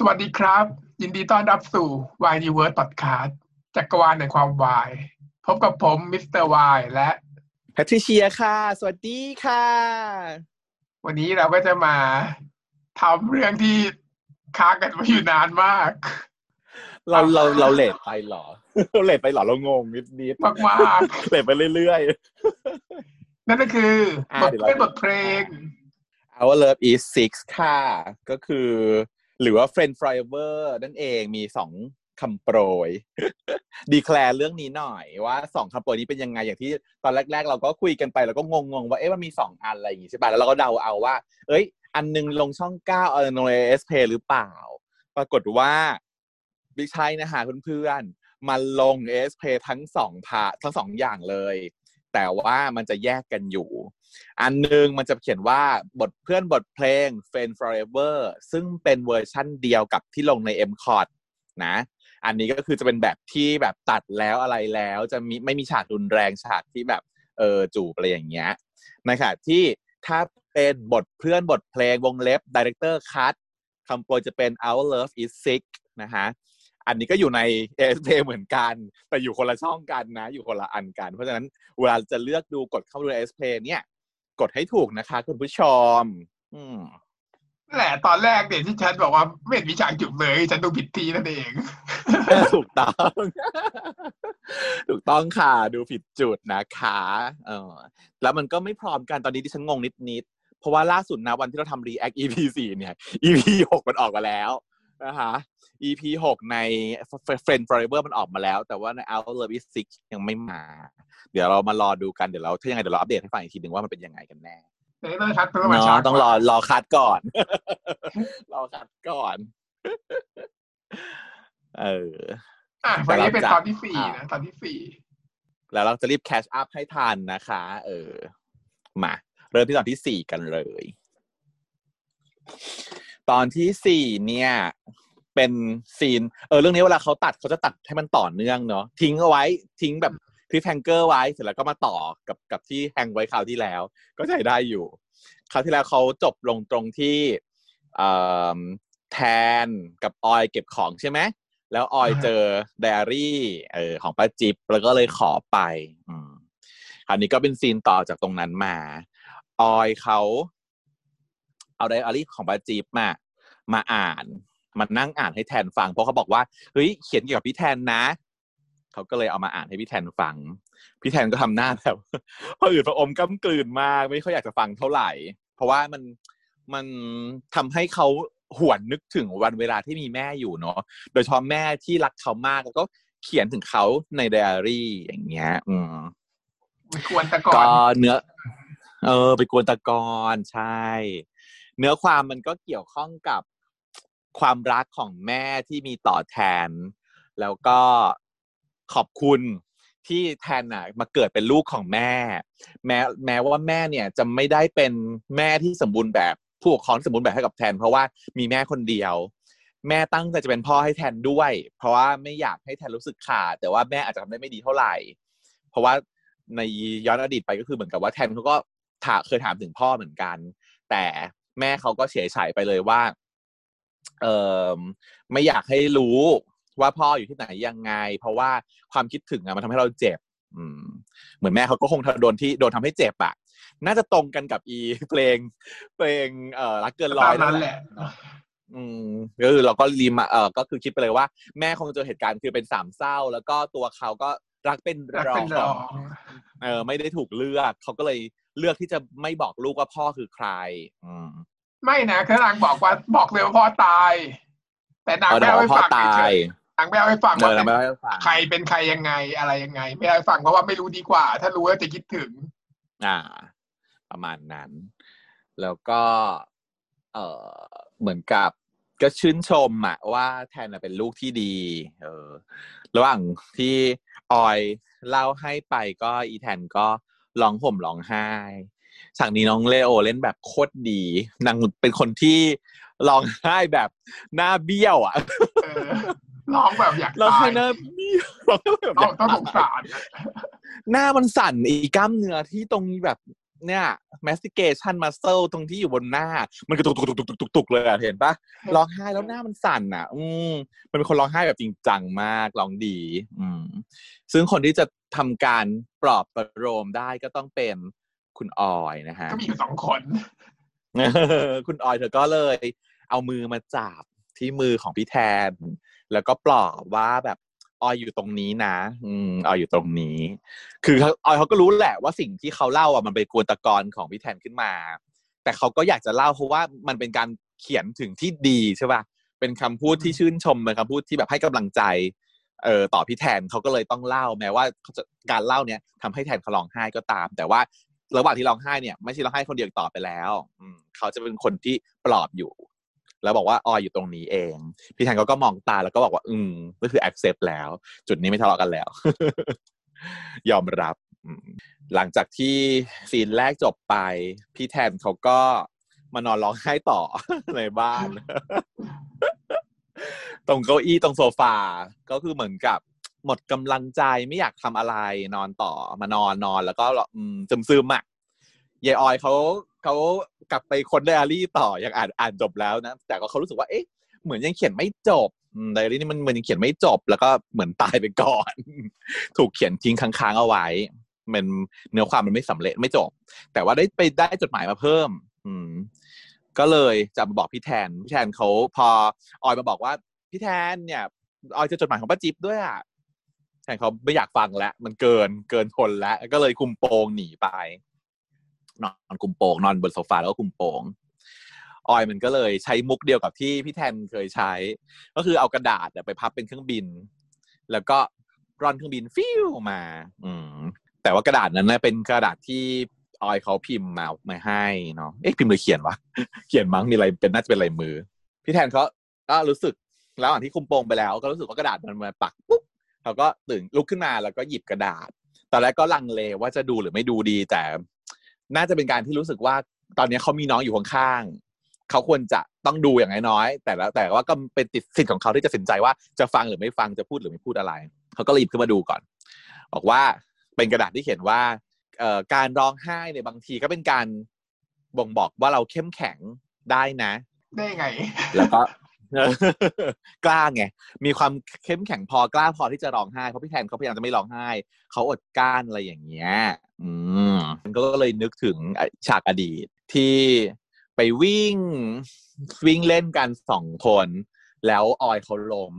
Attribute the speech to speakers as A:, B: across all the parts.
A: สวัสดีครับ ยินดีต้อนรับสู่ Y Universe Podcast จักรวาลในความวาย พบกับผมมิสเตอร์วายและ
B: แพทริเชียค่ะ สวัสดีค่ะ
A: วันนี้เราก็จะมาทำเรื่องที่ค้างกันมาอยู่นานมาก
B: เราเราเรา late ไปเหรอ เรา late ไปเหรอ เรางงนิดนิด
A: มากมาก
B: late ไปเรื่อย
A: ๆ นั่นก็คือ
B: อ่า
A: บท
B: เดี๋ยวเรา
A: เป็นบทเพลง
B: ๆ Our Love is Six ค่ะ ก็คือ หรือว่า Friend Forever นั่นเองมีสองคำโปรย ดีแคลร์เรื่องนี้หน่อยว่าสองคำโปรยนี้เป็นยังไง อย่างที่ตอนแรก ๆ เราก็คุยกันไปแล้วก็งงๆ ว่าเอ๊ะมันมีสองอันอะไรอย่างงี้ใช่ป่ะแล้วเราก็เดาเอาว่า เอ้ย อันหนึงลงช่องเก้าเออลงในเอสเพหรือเปล่า ปรากฏว่าไม่ใช่นะฮะเพื่อนๆมันลงเอสเพทั้งสองพาทั้งสองอย่างเลย แต่ว่ามันจะแยกกันอยู่ อันหนึงมันจะเขียนว่าบทเพื่อนบทเพลง Friend Forever ซึ่งเป็นเวอร์ชั่นเดียวกับที่ลงใน m c o t นะ อันนี้ก็คือจะเป็นแบบที่แบบตัดแล้วอะไรแล้ว จะมีไม่มีฉากรุนแรงฉากที่แบบเออจูบอะไรอย่างเงี้ยนะคะที่ถ้าเป็นบทเพื่อนบทเพลงวงเล็บ Director Cut คำโปรยจะเป็น Our Love is Sick นะฮะ อันนี้ก็อยู่ใน ASP เหมือนกัน แต่อยู่คนละช่องกันนะ อยู่คนละอันกัน เพราะฉะนั้นเวลาจะเลือกดูกดเข้าไปดู ASP เนี่ย กดให้ถูกนะคะ คุณผู้ชม อืม
A: นั่นแหละตอนแรกเนี่ยที่ฉันบอกว่าไม่เห็นมีฉากจูบเลย ฉันดูผิดทีนั่นเอง
B: ถูกต้อง ถูกต้องค่ะ ดูผิดจุดนะคะเออแล้วมันก็ไม่พร้อมกันตอนนี้ที่ฉันงงนิดๆเพราะว่าล่าสุดนะวันที่เราทำ React EP 4เนี่ย EP 6มันออกมาแล้ว นะคะ EP 6 ใน Friend Forever มันออกมาแล้ว แต่ว่าใน Our Love is Six ยังไม่มา เดี๋ยวเรามารอดูกัน เดี๋ยวเราถ้ายังไงเดี๋ยวเราอัปเดตให้ฟังอีกทีหนึ่งว่ามันเป็นยังไงกันแน่
A: แต่ต้องชัดต้องมา
B: เนาะ
A: ช้า
B: ต้องรอรอคัดก่อน รอคัดก่อน เออ
A: อะวันนี้เป็น
B: แต่เราจะ
A: ตอนที่สี่
B: อ่า
A: นะตอนที่สี่
B: แล้วเราจะรีบแคชอัพให้ทันนะคะ เออ มา เริ่มที่ตอนที่สี่กันเลย ตอนที่สี่เนี่ย เป็น scene เออเรื่องนี้เวลาเขาตัดเขาจะตัดให้มันต่อเนื่องเนาะทิ้งเอาไว้ทิ้งแบบ cliffhanger ไว้เสร็จแล้วก็มาต่อกับกับที่ hang ไว้คราวที่แล้ว ก็ใช้ได้อยู่คราวที่แล้วเขาจบลงตรงที่เอ่อแทนกับออยเก็บของใช่ไหมแล้วออยเจอไดอารี่เออของป้าจิ๊บแล้วก็เลยขอไป อืมอันนี้ก็เป็นซีนต่อจากตรงนั้นมา ออยเขา เอาไดอารี่ของป้าจิ๊บมามาอ่านมานั่งอ่านให้แทนฟัง เพราะเขาบอกว่าเฮ้ยเขียนเกี่ยวกับพี่แทนนะเขาก็เลยเอามาอ่านให้พี่แทนฟัง พี่แทนก็ทำหน้าแบบพออืดพระอมก้ากลืนมากไม่ค่อยอยากจะฟังเท่าไหร่ เพราะว่ามันมันทำให้เขาหวนนึกถึงวันเวลาที่มีแม่อยู่เนาะโดยเฉพาะแม่ที่รักเขามากแล้วก็เขียนถึงเขาในไดอารี่อย่างเงี้ย อืม
A: ไม่ควรแต่ก่อ
B: ก็
A: น
B: เนื้อ เออ ไปกวนตะกอนใช่ เนื้อความมันก็เกี่ยวข้องกับความรักของแม่ที่มีต่อแทน แล้วก็ขอบคุณที่แทนน่ะมาเกิดเป็นลูกของแม่ แม้แม้ว่าแม่เนี่ยจะไม่ได้เป็นแม่ที่สมบูรณ์แบบผู้ปกครองสมบูรณ์แบบให้กับแทน เพราะว่ามีแม่คนเดียว แม่ตั้งใจจะเป็นพ่อให้แทนด้วย เพราะว่าไม่อยากให้แทนรู้สึกขาดแต่ว่าแม่อาจจะทำได้ไม่ดีเท่าไหร่ เพราะว่าในย้อนอดีตไปก็คือเหมือนกับว่าแทนเขาก็ถามเคยถามถึงพ่อเหมือนกัน แต่ แม่เขาก็เฉยฉายไปเลยว่า เออไม่อยากให้รู้ว่าพ่ออยู่ที่ไหนยังไง เพราะว่าความคิดถึงอะมันทำให้เราเจ็บ อืม เหมือนแม่เขาก็คงโดนที่โดนทำให้เจ็บอะน่าจะตรงกันกับอีเพลง เพลงเอ่อรักเกินร้อย
A: ตามนั้นแหละ
B: เนอะอืมก็คือเราก็รีมาเออก็คือคิดไปเลยว่า แม่คงเจอเหตุการณ์คือเป็นสามเศร้า แล้วก็ตัวเขาก็ รักเป็น
A: รัก
B: รอ
A: เป็นรอง
B: เออไม่ได้ถูกเลือกเขาก็เลยเลือกที่จะไม่บอกลูกว่าพ่อคือใคร อืม
A: ไม่นะคือนางบอกว่าบอกเลยว่าพ่อตาย แต่นาง
B: เออ
A: ไม่
B: เดี๋ยว
A: เอาให้
B: พ่อ
A: ฟัง
B: ตา
A: เฉ
B: ย
A: ยๆนางไม่เอาให้ฟัง
B: เอ
A: ว่า
B: อ
A: เป็น
B: ไม่ให้ฟัง
A: ใครเป็นใครยังไงอะไรยังไง ไม่เอาให้ฟังเพราะว่าไม่รู้ดีกว่า ถ้ารู้แล้วจะคิดถึง
B: อ่า ประมาณนั้น แล้วก็ เออเหมือนกับก็ชื่นชมอะว่าแทนน่ะเป็นลูกที่ดี เออ ระหว่างที่ ออยเล่าให้ไปก็อีแทนก็ร้องห่มร้องไห้ฉากนี้น้องเลโอเล่นแบบโคตรดีนางเป็นคนที่ร้องไห้แบบหน้าเบี้ยวอะ
A: เออร้องแบบอยาก
B: ร้อง
A: ตา
B: ไห้
A: ย
B: หน้าเบี้ยวร้องไห้แบบ
A: ต้องต้องสง
B: อยาก
A: สาร
B: หน้ามันสั่นอีกกล้ามเนื้อที่ตรงแบบ เนี่ย mastication muscle ตรงที่อยู่บนหน้า มันกระตุกตุกตุกตุกตุกตุกเลยอะเห็นปะร้องไห้แล้วหน้ามันสั่นอะ อืมมันเป็นคนร้องไห้แบบจริงจังมากร้องดี อืมซึ่งคนที่จะทำการปลอบประโลมได้ก็ต้องเป็นคุณออยนะฮะ
A: ก็มีอยู่สองคน
B: คุณออยเธอก็เลย เอามือมาจับที่มือของพี่แทน แล้วก็ปลอบว่าแบบ ออยอยู่ตรงนี้นะ อืมออยอยู่ตรงนี้ คือเขาออยเขาก็รู้แหละว่าสิ่งที่เขาเล่าอะมันเป็นกวนตะกรของพี่แทนขึ้นมา แต่เขาก็อยากจะเล่าเพราะว่ามันเป็นการเขียนถึงที่ดีใช่ป่ะเป็นคำพูดที่ชื่นชมเป็นคำพูดที่แบบให้กำลังใจ เอ่อต่อพี่แทนเขาก็เลยต้องเล่าแม้ว่าการเล่าเนี้ยทำให้แทนเขาร้องไห้ก็ตาม แต่ว่าระหว่างที่ร้องไห้เนี่ย ไม่ใช่ร้องไห้คนเดียวต่อไปแล้ว อืมเขาจะเป็นคนที่ปลอบอยู่ แล้วบอกว่าออยอยู่ตรงนี้เอง พี่แทนเขาก็มองตาแล้วก็บอกว่า อืมก็คือ accept แล้ว จุดนี้ไม่ทะเลาะกันแล้ว ยอมรับ หลังจากที่ซีนแรกจบไป พี่แทนเขาก็มานอนร้องไห้ต่อในบ้าน ตรงเก้าอี้ตรงโซฟา ก็คือเหมือนกับหมดกำลังใจไม่อยากทำอะไรนอนต่อมานอนนอนแล้วก็อืมซึมซึมอะ ยายออยเขาเขากลับไปค้นไดอารี่ต่อยังอ่านอ่านจบแล้วนะ แต่ก็เขารู้สึกว่าเอ๊ะเหมือนยังเขียนไม่จบไดอารี่นี่มันเหมือนยังเขียนไม่จบ แล้วก็เหมือนตายไปก่อน ถูกเขียนทิ้งค้างๆเอาไว้ มันเนื้อความมันไม่สำเร็จไม่จบ แต่ว่าได้ไปได้จดหมายมาเพิ่ม อืม ก็เลยจะมาบอกพี่แทนพี่แทนเขาพอออยมาบอกว่าพี่แทนเนี่ยออยเจะจดหมายของป้าจิ๊บด้วยอะแทนเขาไม่อยากฟังแล้วมันเกินเกินทนแล้วก็เลยคุมโปงหนีไป นอนคุมโปงนอนบนโซฟาแล้วก็คุมโปงออยมันก็เลยใช้มุกเดียวกับที่พี่แทนเคยใช้ ก็คือเอากระดาษไปพับเป็นเครื่องบิน แล้วก็ร่อนเครื่องบินฟิวมา อืมแต่ว่ากระดาษนั้นนะเป็นกระดาษที่ออยเขาพิมพ์มามาให้เนาะเอ๊ะพิมพ์หรือเขียนวะเขียนมั้งมีอะไรเป็นน่าจะเป็นลายมือ พี่แทนเขาก็รู้สึกแล้วอ่านที่คุมโปงไปแล้ว ก็รู้สึกว่ากระดาษมันมาปักปุ๊บเขาก็ตื่นลุกขึ้นมาแล้วก็หยิบกระดาษตอนแรกก็ลังเลว่าจะดูหรือไม่ดูดี แต่ น่าจะเป็นการที่รู้สึกว่าตอนนี้เขามีน้องอยู่ข้างๆเขาควรจะต้องดูอย่างน้อยๆแต่แล้วแต่ว่าก็เป็นติดสิทธิ์ของเขาที่จะตัดสินใจว่าจะฟังหรือไม่ฟังจะพูดหรือไม่พูดอะไรเขาก็รีบขึ้นมาดูก่อน บอกว่าเป็นกระดาษที่เขียนว่าเอ่อการร้องไห้เนี่ยบางทีก็เป็นการบ่งบอกว่าเราเข้มแข็งได้นะ
A: ได้ไง
B: แล้วก็ กล้าไงมีความเข้มแข็งพอกล้าพอที่จะร้องไห้เพราะพี่แทนเขาพยายามจะไม่ร้องไห้เขาอดกลั้นอะไรอย่างเงี้ย อืมมันก็เลยนึกถึงฉากอดีตที่ไปวิ่งวิ่งเล่นกันสองคน แล้วออยเขาล้ม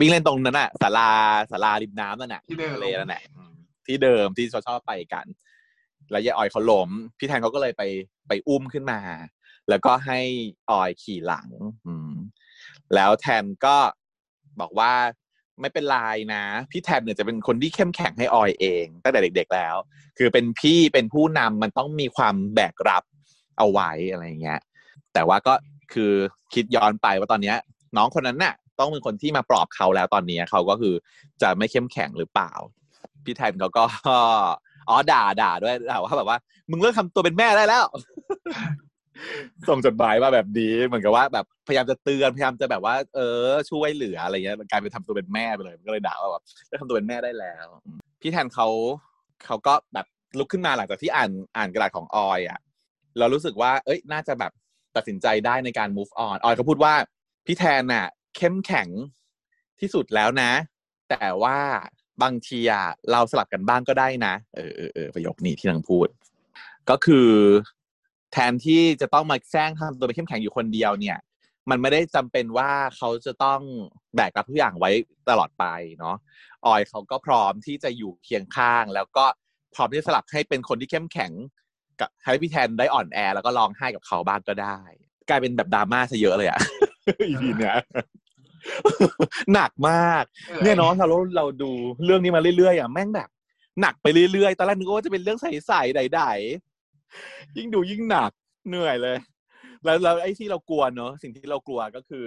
B: วิ่งเล่นตรงนั้นน่ะศาลาศาลาริมน้ำนั่นน่ะ
A: ที่เดิม
B: ทะเลนั่นแหละอืมที่เดิมที่เขาชอบไปกัน แล้วยายออยเขาล้มพี่แทนเขาก็เลยไปไปอุ้มขึ้นมา แล้วก็ให้ออยขี่หลัง อืม แล้วแทนก็บอกว่าไม่เป็นไรนะ พี่แทนเนี่ยจะเป็นคนที่เข้มแข็งให้ออยเอง ตั้งแต่เด็ก ๆแล้ว คือเป็นพี่เป็นผู้นำมันต้องมีความแบกรับเอาไว้อะไรเงี้ย แต่ว่าก็คือคิดย้อนไปว่าตอนเนี้ย น้องคนนั้นน่ะ ต้องเป็นคนที่มาปลอบเขาแล้วตอนนี้เขาก็คือจะไม่เข้มแข็งหรือเปล่า พี่แทนเขาก็อ๋อด่าด่าด้วยด่าว่าแบบว่า มึงเลิกทำตัวเป็นแม่ได้แล้ว ส่งจดหมายมาแบบนี้เหมือนกับว่าแบบพยายามจะเตือนพยายามจะแบบว่า เออ ช่วยเหลืออะไรเงี้ยกลายเป็นทำตัวเป็นแม่ไปเลยก็เลยด่าว่าแบบเลิกทำตัวเป็นแม่ได้แล้ว พี่แทนเขาเขาก็แบบลุกขึ้นมาหลังจากที่อ่านอ่านกระดาษของออยอะเรารู้สึกว่า เอ้ยน่าจะแบบตัดสินใจได้ในการ move on ออยเขาพูดว่าพี่แทนน่ะ เข้มแข็งที่สุดแล้วนะ แต่ว่าบางทีอะเราสลับกันบ้างก็ได้นะ เออเออเออประโยคนี้ที่นางพูด ก็คือ แทนที่จะต้องมาแซงทำตัวเป็นเข้มแข็งอยู่คนเดียวเนี่ย มันไม่ได้จำเป็นว่าเขาจะต้องแบกรับทุกอย่างไว้ตลอดไปเนาะออยเขาก็พร้อมที่จะอยู่เคียงข้าง แล้วก็พร้อมที่จะสลับให้เป็นคนที่เข้มแข็งกับให้พี่แทนได้อ่อนแอ แล้วก็ร้องไห้กับเขาบ้างก็ได้ กลายเป็นแบบดราม่าซะเยอะเลยอะอีพีเนี้ยหนักมาก เนี่ยเนาะเราเราดูเรื่องนี้มาเรื่อยๆอะแม่งแบบหนักไปเรื่อยๆ ตอนแรกนึกว่าจะเป็นเรื่องใสๆใดๆ ยิ่งดูยิ่งหนักเหนื่อยเลย แล้วแล้วไอ้ที่เรากลัวเนอะสิ่งที่เรากลัวก็คือ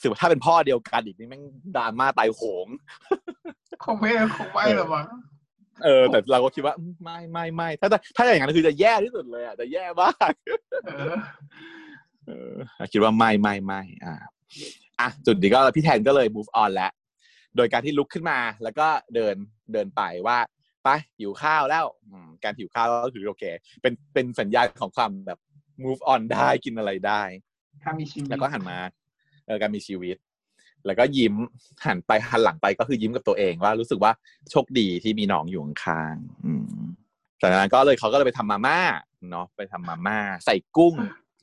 B: สือว่าถ้าเป็นพ่อเดียวกันอีกนี่แม่งดราม่าตายโหง
A: คงไม่คงไม่หรอกมั้ง
B: เออ แต่เราก็คิดว่าอืมไม่ไม่ไม่ถ้าถ้าอย่างนั้นคือจะแย่ที่สุดเลยอะจะแย่มาก
A: เออ
B: เออคิดว่าไม่ไม่ไม่อ่าอะจุดนี้ก็พี่แทนก็เลย move on แล้วโดยการที่ลุกขึ้นมาแล้วก็เดินเดินไปว่า ไปหิวข้าวแล้วอืมการหิวข้าวก็คือโอเค เป็นเป็นสัญญาณของความแบบ move on ได้กินอะไรได้
A: ถ้ามีชีวิต
B: แล้วก็หันมาเออการมีชีวิต แล้วก็ยิ้มหันไปหันหลังไปก็คือยิ้มกับตัวเองว่ารู้สึกว่าโชคดีที่มีน้องอยู่ข้างๆอืมจากนั้นก็เลยเขาก็เลยไปทำมาม่าเนาะไปทำมาม่า ใส่กุ้ง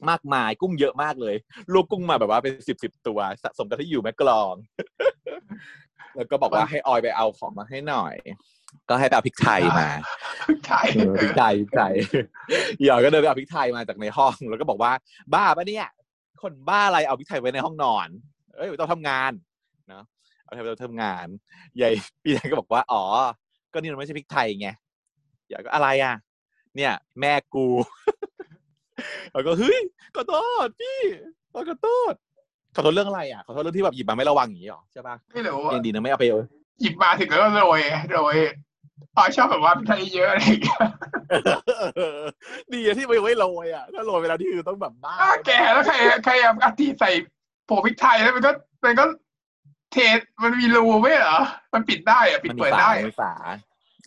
B: มากมายกุ้งเยอะมากเลยลูกกุ้งมาแบบว่าเป็นสิบสิบตัวสะสมกันที่อยู่แม่กลอง แล้วก็บอกว่าให้ออยไปเอาของมาให้หน่อย ก็ให้ไปเอาพริกไทยมา
A: ใช่
B: เออพริกไทยพริกไทยหยอยก็เดินไปเอาพริกไทยมาจากในห้อง แล้วก็บอกว่า บ้าปะเนี่ย คนบ้าอะไรเอาพริกไทยไว้ในห้องนอน เอ้ยต้องทำงานเนาะเอาไปต้องทำงานใหญ่พี่แดงก็บอกว่าอ๋อ ก็นี่มันไม่ใช่พริกไทยไงหยอยก็อะไรอะ เนี่ย แม่กูแล้วก็เฮ้ยขอโทษพี่ขอโทษขอโทษเรื่องอะไรอะขอโทษเรื่องที่แบบหยิบมาไม่ระวังอย่างนี้หรอใช่ปะ
A: ไม่รู้
B: ยังดีนะไม่เอาไป
A: หยิบมาถึงแล้วก็โรยโรยอ๋อชอบแบบว่าใช้เยอะอะไรอย่างเงี้ย
B: ดีอะที่ไม่ไว้โรยอะถ้าโรยไปแล้วที่คือต้องแบบบ้า
A: อ้าแกแล้วใครใครเอาอาทิใส่โผพริกไทยแล้วมันก็มันก็เทมันมีรูไม่เหรอมันปิดได้อะปิด
B: มันมี
A: เปิด
B: ฝา
A: ได้
B: มันมีฝา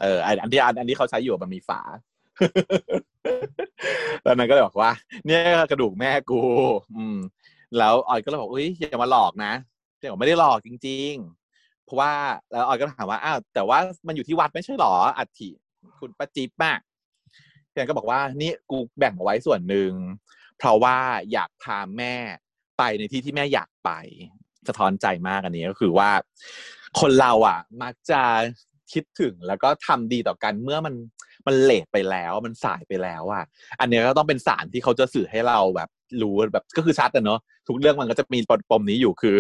B: เอออันอันที่อันอันที่เขาใช้อยู่มันมีฝาแล้วนั้นก็เลยบอกว่า เนี่ยกระดูกแม่กู อืม แล้วออยก็เลยบอกอุ้ยอย่ามาหลอกนะเดี๋ยวไม่ได้หลอกจริงๆ เพราะว่าแล้วออยก็ถามว่าอ้าวแต่ว่ามันอยู่ที่วัดไม่ใช่หรออัฐิคุณประจิ๊บมากเพียนก็บอกว่านี่กูแบ่งเอาไว้ส่วนหนึ่งเพราะว่าอยากพาแม่ไปในที่ที่แม่อยากไป สะท้อนใจมากอันนี้ก็คือว่า คนเราอะ มักจะคิดถึงแล้วก็ทำดีต่อกันเมื่อมัน มันเลทไปแล้วมันสายไปแล้วอะอันเนี้ยก็ต้องเป็นสารที่เขาจะสื่อให้เราแบบรู้แบบก็คือชัดอะเนาะทุกเรื่องมันก็จะมีปมนี้อยู่คือ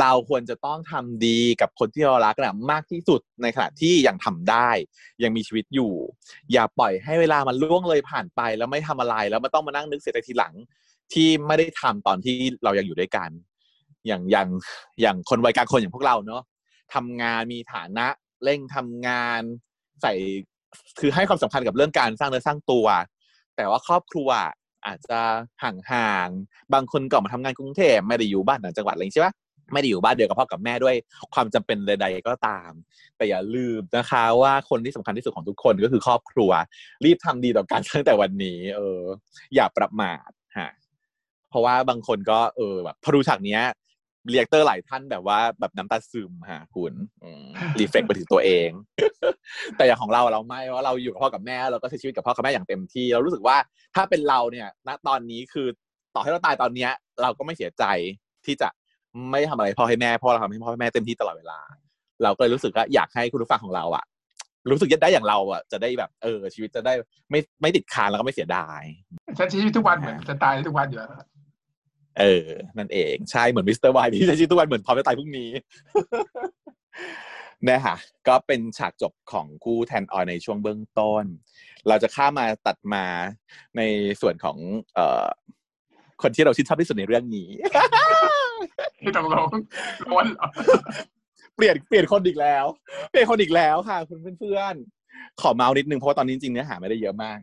B: เราควรจะต้องทำดีกับคนที่เรารักนะมากที่สุดในขณะที่ยังทำได้ ยังมีชีวิตอยู่ อย่าปล่อยให้เวลามันล่วงเลยผ่านไป แล้วไม่ทำอะไรแล้วมาต้องมานั่งนึกเสียใจทีหลัง ที่ไม่ได้ทำตอนที่เรายังอยู่ด้วยกัน อย่างอย่างอย่างคนวัยกลางคนอย่างพวกเราเนาะทำงานมีฐานะเร่งทำงานใส่ คือให้ความสำคัญกับเรื่องการสร้างเนื้อสร้างตัว แต่ว่าครอบครัวอาจจะห่างๆ บางคนก็มาทำงานกรุงเทพไม่ได้อยู่บ้านต่างจังหวัดอะไรอย่างนี้ใช่ปะไม่ได้อยู่บ้านเดียวกับพ่อกับแม่ด้วยความจำเป็นใดๆก็ตาม แต่อย่าลืมนะคะว่าคนที่สำคัญที่สุดของทุกคนก็คือครอบครัว รีบทำดีต่อกันตั้งแต่วันนี้ เออ อย่าประมาทฮะเพราะว่าบางคนก็เออแบบพอดูฉากเนี้ย เรียกเตอร์หลายท่านแบบว่าแบบน้ำตาซึมฮะคุณreflect ไปถึงตัวเอง แต่อย่างของเราเราไม่ว่าเราอยู่กับพ่อกับแม่เราก็ใช้ชีวิตกับพ่อกับแม่อย่างเต็มที่ เรารู้สึกว่าถ้าเป็นเราเนี่ยณตอนนี้คือต่อให้เราตายตอนเนี้ย เราก็ไม่เสียใจที่จะไม่ทำอะไรพ่อให้แม่เพราะเราทำให้พ่อให้แม่เต็มที่ตลอดเวลา เราก็เลยรู้สึกว่าอยากให้คุณผู้ฟังของเราอะรู้สึกได้อย่างเราอะจะได้แบบเออชีวิตจะได้ไม่ไม่ติดค้างแล้วก็ไม่เสียดาย
A: ฉันใช้ชีวิตทุกวันเหมือนจะตายทุกวันอยู่แล้ว
B: เออ นั่นเองใช่เหมือนมิสเตอร์วายที่ใช้ชีวิตทุกวันเหมือนพร้อมจะตายพรุ่งนี้นะฮะก็เป็นฉากจบของคู่แทนออยในช่วงเบื้องต้น เราจะข้ามมาตัดมาในส่วนของเอ่อคนที่เราชื่นชอบที่สุดในเรื่องนี้
A: ที่ตกลงล้วนเหรอ
B: เปลี่ยนเปลี่ยนคนอีกแล้ว เปลี่ยนคนอีกแล้วค่ะ คุณเพื่อนๆขอเมาส์นิดนึงเพราะว่าตอนนี้จริงๆเนื้อหาไม่ได้เยอะมาก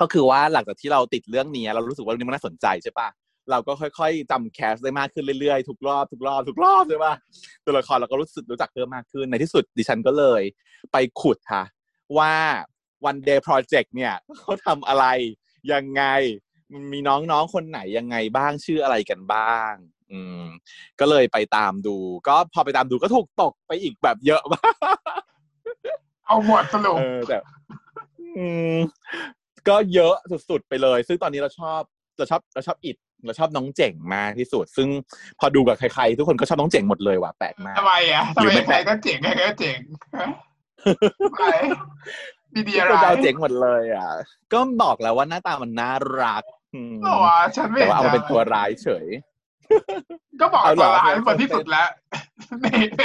B: ก็คือว่าหลังจากที่เราติดเรื่องนี้เรารู้สึกว่าเรื่องนี้มันน่าสนใจใช่ปะ เราก็ค่อยๆจำแคสได้มากขึ้นเรื่อยๆ ทุกรอบทุกรอบทุกรอบใช่ปะตัวละครเราก็รู้สึกรู้จักเพิ่มมากขึ้นในที่สุดดิฉันก็เลย ไปขุดค่ะ ว่า one day project เนี่ยเขาทำอะไรยังไงมีน้องๆคนไหนยังไงบ้างชื่ออะไรกันบ้าง อืม ก็เลยไปตามดู ก็พอไปตามดูก็ถูกตกไปอีกแบบเยอะมาก
A: เอาหมดสรุป
B: เออแต่อืมก็เยอะสุดๆไปเลย ซึ่งตอนนี้เราชอบเราชอบเราชอบอิด เราชอบน้องเจ๋งมากที่สุด ซึ่งพอดูกับใครๆทุกคนก็ชอบน้องเจ๋งหมดเลยว่ะแปลกมาก
A: ทำไมอะทำ
B: หรือ
A: ไม
B: ไม่
A: ใครก็เจ๋งใครก็เจ๋งฮะทำไมมีดี
B: ทุก
A: อะไร
B: คนจะเอาเจ๋งหมดเลยอะ ก็บอกแล้วว่าหน้าตามันน่ารักอืม
A: หรอวะฉันไม่
B: แต่
A: เห็น
B: ว่าเอามาเป็น
A: จะ
B: ตัวร้ายเฉย
A: ก็บอก
B: เอาเหร
A: ตัว
B: อ
A: ร้ายคนที่สุดแล้วในใน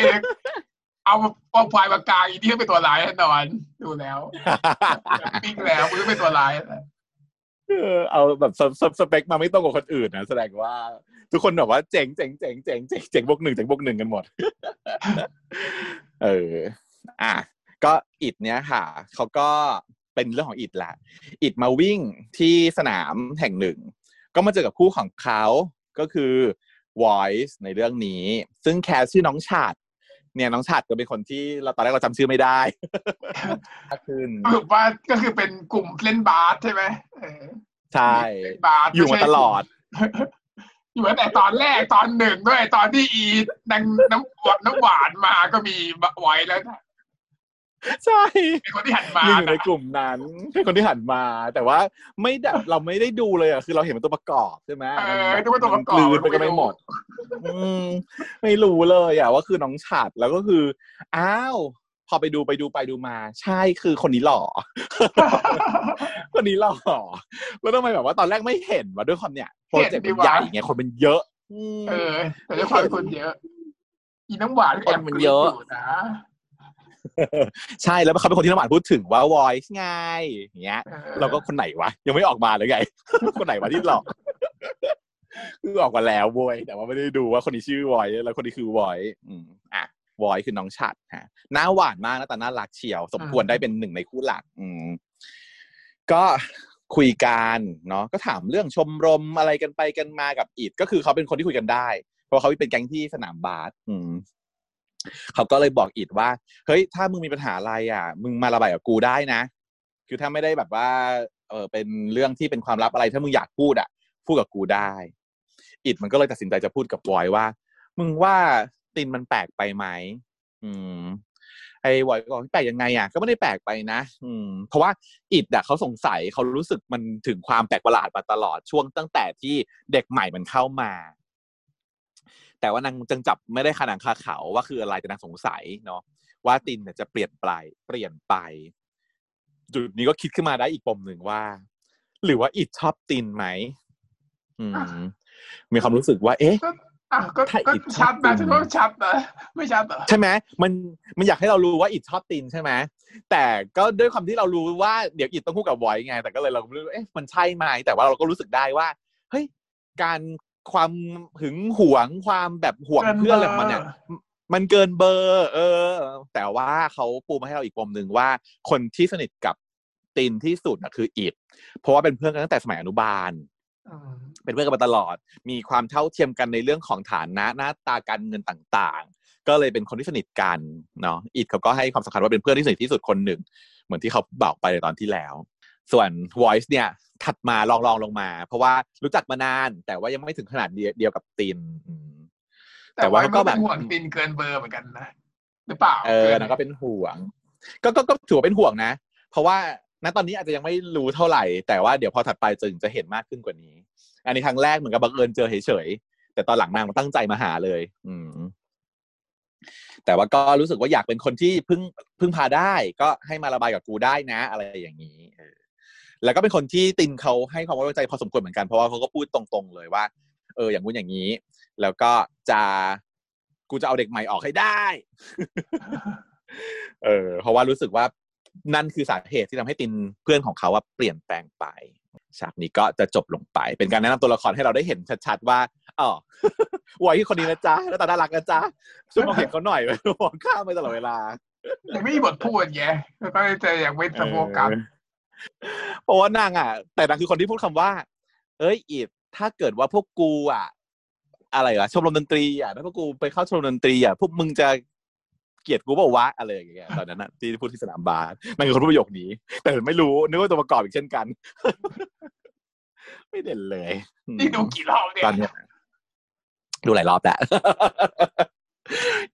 A: เอาเอาพลายปากกาอีที่เป็นตัวร้ายแน่นอน ดูแล้วปิ้งแล้วมึงเป็นตัวร้ายแล้ว
B: เออเอาแบบสเปคมาไม่ตรงกับคนอื่นนะแสดงว่า ทุกคนแบบว่าเจ๋งเจ๋งเจ๋งเจ๋งเจ๋งเจ๋งบวกหนึ่งเจ๋งบวกหนึ่งกันหมด เออ อะก็อิดเนี้ยค่ะเขาก็เป็นเรื่องของอิดแหละอิดมาวิ่งที่สนามแห่งหนึ่ง ก็มาเจอกับคู่ของเขาก็คือ Voice ในเรื่องนี้ ซึ่งแคสชื่อน้องฉาด เนี่ยน้องฉัดก็เป็นคนที่เราตอนแรกเราจำชื่อไม่ได้ขึ้น
A: สรุปว่าก็คือเป็นกลุ่มเล่นบาสใช่ไหมเออ
B: ใช่
A: เล่นบาส
B: อยู่มาตลอด
A: อยู่ตั้งแต่ตอนแรกตอนหนึ่งด้วยตอนที่อีนังน้ำหวานน้ำหวานมาก็มีไว้แล้วนะ
B: ใช่
A: เป็นคนที่หันมา
B: ยืนอยู่ใน
A: นะ
B: กลุ่มนั้นเป็นคนที่หันมา แต่ว่าไม่ได้เราไม่ได้ดูเลยอะคือเราเห็นเป็นตัวประกอบใช่ไหม
A: เออนึกว่าตัวประกอบ
B: ลืนไปกันไม่หมด อืมไม่รู้เลยอะว่าคือน้องฉัดแล้วก็คือ อ้าวพอไปดูไปดูไปดูมา ใช่คือคนนี้หล่อ คนนี้หล่อแล้วทำไมแบบว่าตอนแรกไม่เห็นว่าด้วยความเนี่ยโปรเจกต์มันใหญ่ไงคนมันเยอะม
A: เออ แต่ด้วยความเป็นคนเยอะอีน้ำหวานก็แอบ
B: คนมันเยอะ
A: กรี๊ดนะ
B: ใช่แล้วเขาเป็นคนที่น้ำหวานพูดถึงว่า voice ไงอย่างเงี้ย
A: ออ
B: เราก็คนไหนวะ ยังไม่ออกมาเลยไง คนไหนวะที่หลอกคือออกมาแล้วโวยแต่ว่าไม่ได้ดูว่าคนนี้ชื่อวอยแล้วคนนี้คือวอยอืมอะวอยคือน้องฉัดฮะหน้าหวานมากหน้าตาน่ารักเฉียว สมควรได้เป็นหนึ่งในคู่หลัก อืมก็คุยกันเนาะก็ถามเรื่องชมรมอะไรกันไปกันมากับอิดก็คือเขาเป็นคนที่คุยกันได้ เพราะเขาเป็นแก๊งที่สนามบาสอืม เขาก็เลยบอกอิดว่าเฮ้ยถ้ามึงมีปัญหาอะไรอะ มึงมาระบายกับกูได้นะ คือถ้าไม่ได้แบบว่าเออเป็นเรื่องที่เป็นความลับอะไร ถ้ามึงอยากพูดอะ พูดกับกูได้ อิดมันก็เลยตัดสินใจจะพูดกับวอยว่า มึงว่าตินมันแปลกไปไหมอืมไอ้วอยก็บอกแปลกยังไงอะก็ไม่ได้แปลกไปนะ อืม เพราะว่าอิดอะเขาสงสัยเขารู้สึกมันถึงความแปลกประหลาดมาตลอดช่วงตั้งแต่ที่เด็กใหม่มันเข้ามา แต่ว่านางจังจับไม่ได้ขนังคาเขาว่าคืออะไรแต่นางสงสัยเนาะว่าตินเนี่ยจะเปลี่ยนไปเปลี่ยนไป จุดนี้ก็คิดขึ้นมาได้อีกปมหนึ่งว่า หรือว่าอิดชอบตินไหมอืมมีความรู้สึกว่า เอ๊ะ
A: ก็อะก็
B: ถ้า
A: ก็
B: อิด
A: ชัด
B: ชอ
A: นะ
B: บ
A: ฉัน
B: จริง
A: ว่าชัดนะไม่ชัดเหรอ
B: ใช่ไหมมันมันอยากให้เรารู้ว่าอิดชอบตินใช่ไหมแต่ก็ด้วยความที่เรารู้ว่าเดี๋ยวอิดต้องคู่กับไวท์ไง แต่ก็เลยเราก็ไม่รู้เอ๊ะมันใช่ไหมแต่ว่าเราก็รู้สึกได้ว่า เฮ้ย การ ความหึงหวงความแบบห่วงเพื่อนอะไรของมันเนี่ยมันเกินเบอร์ เออ แต่ว่าเขาปูมาให้เราอีกปมหนึ่งว่า คนที่สนิทกับตินที่สุดนะคืออิดเพราะว่าเป็นเพื่อนกันตั้งแต่สมัยอนุบาล
A: อืม
B: เป็นเพื่อนกันมาตลอด มีความเท่าเทียมกันในเรื่องของฐานะหน้าตาการเงินต่างๆ ก็เลยเป็นคนที่สนิทกันเนาะอิดเขาก็ให้ความสำคัญว่าเป็นเพื่อนที่สนิทที่สุดคนหนึ่ง เหมือนที่เขาบอกไปในตอนที่แล้ว ส่วน voice เนี่ย ถัดมาลองลองลงมา เพราะว่ารู้จักมานาน แต่ว่ายังไม่ถึงขนาดเดียวเดียวกับตินอืมแต่
A: แต่
B: ว่า
A: ว่า
B: ก็
A: ก็
B: แบ
A: แบบบห่วงตินเกินเบอร์เหมือนกันนะหรือเปล่า
B: เออนะก็เป็นห่วง ก็ก็ก็ถือว่าเป็นห่วงนะ เพราะว่าณตอนนี้อาจจะยังไม่รู้เท่าไหร่ แต่ว่าเดี๋ยวพอถัดไปจึงจะเห็นมากขึ้นกว่านี้ อันนี้ครั้งแรกเหมือนกับบังเอิญเจอเฉยๆแต่ตอนหลังนางตั้งใจมาหาเลย อืมแต่ว่าก็รู้สึกว่าอยากเป็นคนที่พึ่งพึ่งพาได้ ก็ให้มาระบายกับกูได้นะ อะไรอย่างนี้เออ แล้วก็เป็นคนที่ตินเขาให้ความไว้วางใจพอสมควรเหมือนกันเพราะว่าเขาก็พูดตรงๆเลยว่า เอออย่างงู้นอย่างนี้ แล้วก็จะกูจะเอาเด็กใหม่ออกให้ได้ เออ เพราะว่ารู้สึกว่านั่นคือสาเหตุที่ทำให้ตินเพื่อนของเขาว่าเปลี่ยนแปลงไปฉากนี้ก็จะจบลงไป เป็นการแนะนำตัวละครให้เราได้เห็นชัดๆว่าอ๋อไว้คนนี้นะจ๊ะแล้วตาน่ารักนะจ๊ะช่วยมองเห็นเขาหน่อยมองข้ามไปตลอดเวลา
A: ยังไม่มีบทพูดไงแล้วก็จะยังไม่สะโพกกัน
B: เพราะว่านางอะ แต่นางคือคนที่พูดคำว่า เอ้ยอิดถ้าเกิดว่าพวกกูอะ อะไรวะชมรมดนตรีอะถ้าพวกกูไปเข้าชมรมดนตรีอะพวกมึงจะเกลียดกูเปล่าวะอะไรอย่างเงี้ยตอนนั้นอะที่พูดที่สนามบาสนางคือคนพูดประโยคนี้ แต่ไม่รู้นึกว่าตัวประกอบอีกเช่นกัน ไม่เด่นเลยอืม
A: นี่ดูกี่รอบเนี่ย
B: ตอนเนี้ยดูหลายรอบแล้ว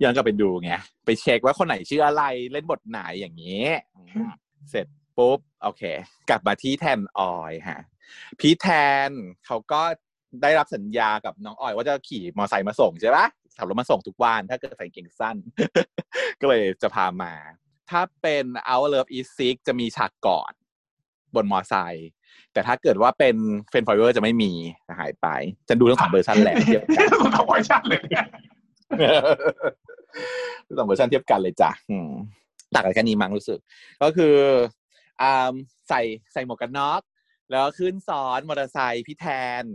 B: ย้อนกลับไปดูไงไปเช็คว่าคนไหนชื่ออะไรเล่นบทไหนอย่างนี้อืมเสร็จ ปุ๊บโอเค กลับมาที่แทนออยฮะพี่แทนเขาก็ได้รับสัญญากับน้องออย ว่าจะขี่มอเตอร์ไซค์มาส่งใช่ปะขับรถมาส่งทุกวัน ถ้าเกิดใส่กางเกงสั้น ก็เลยจะพามา ถ้าเป็น Our Love is Sick จะมีฉากกอดบนมอเตอร์ไซค์แต่ถ้าเกิดว่าเป็น Friend Forever จะไม่มีจะหายไปจะดูทั้งสองเวอร์ชันแหละเทียบกัน
A: ต้องทำไว้ชัดเลยเนี่ย
B: สองเวอร์ชันเทียบกันเลยจ้ะอืมต่างกันแค่นี้มั้งรู้สึก ก็คืออ่า ใส่ใส่หมวกกันน็อกแล้วขึ้นซ้อนมอเตอร์ไซค์พี่แทน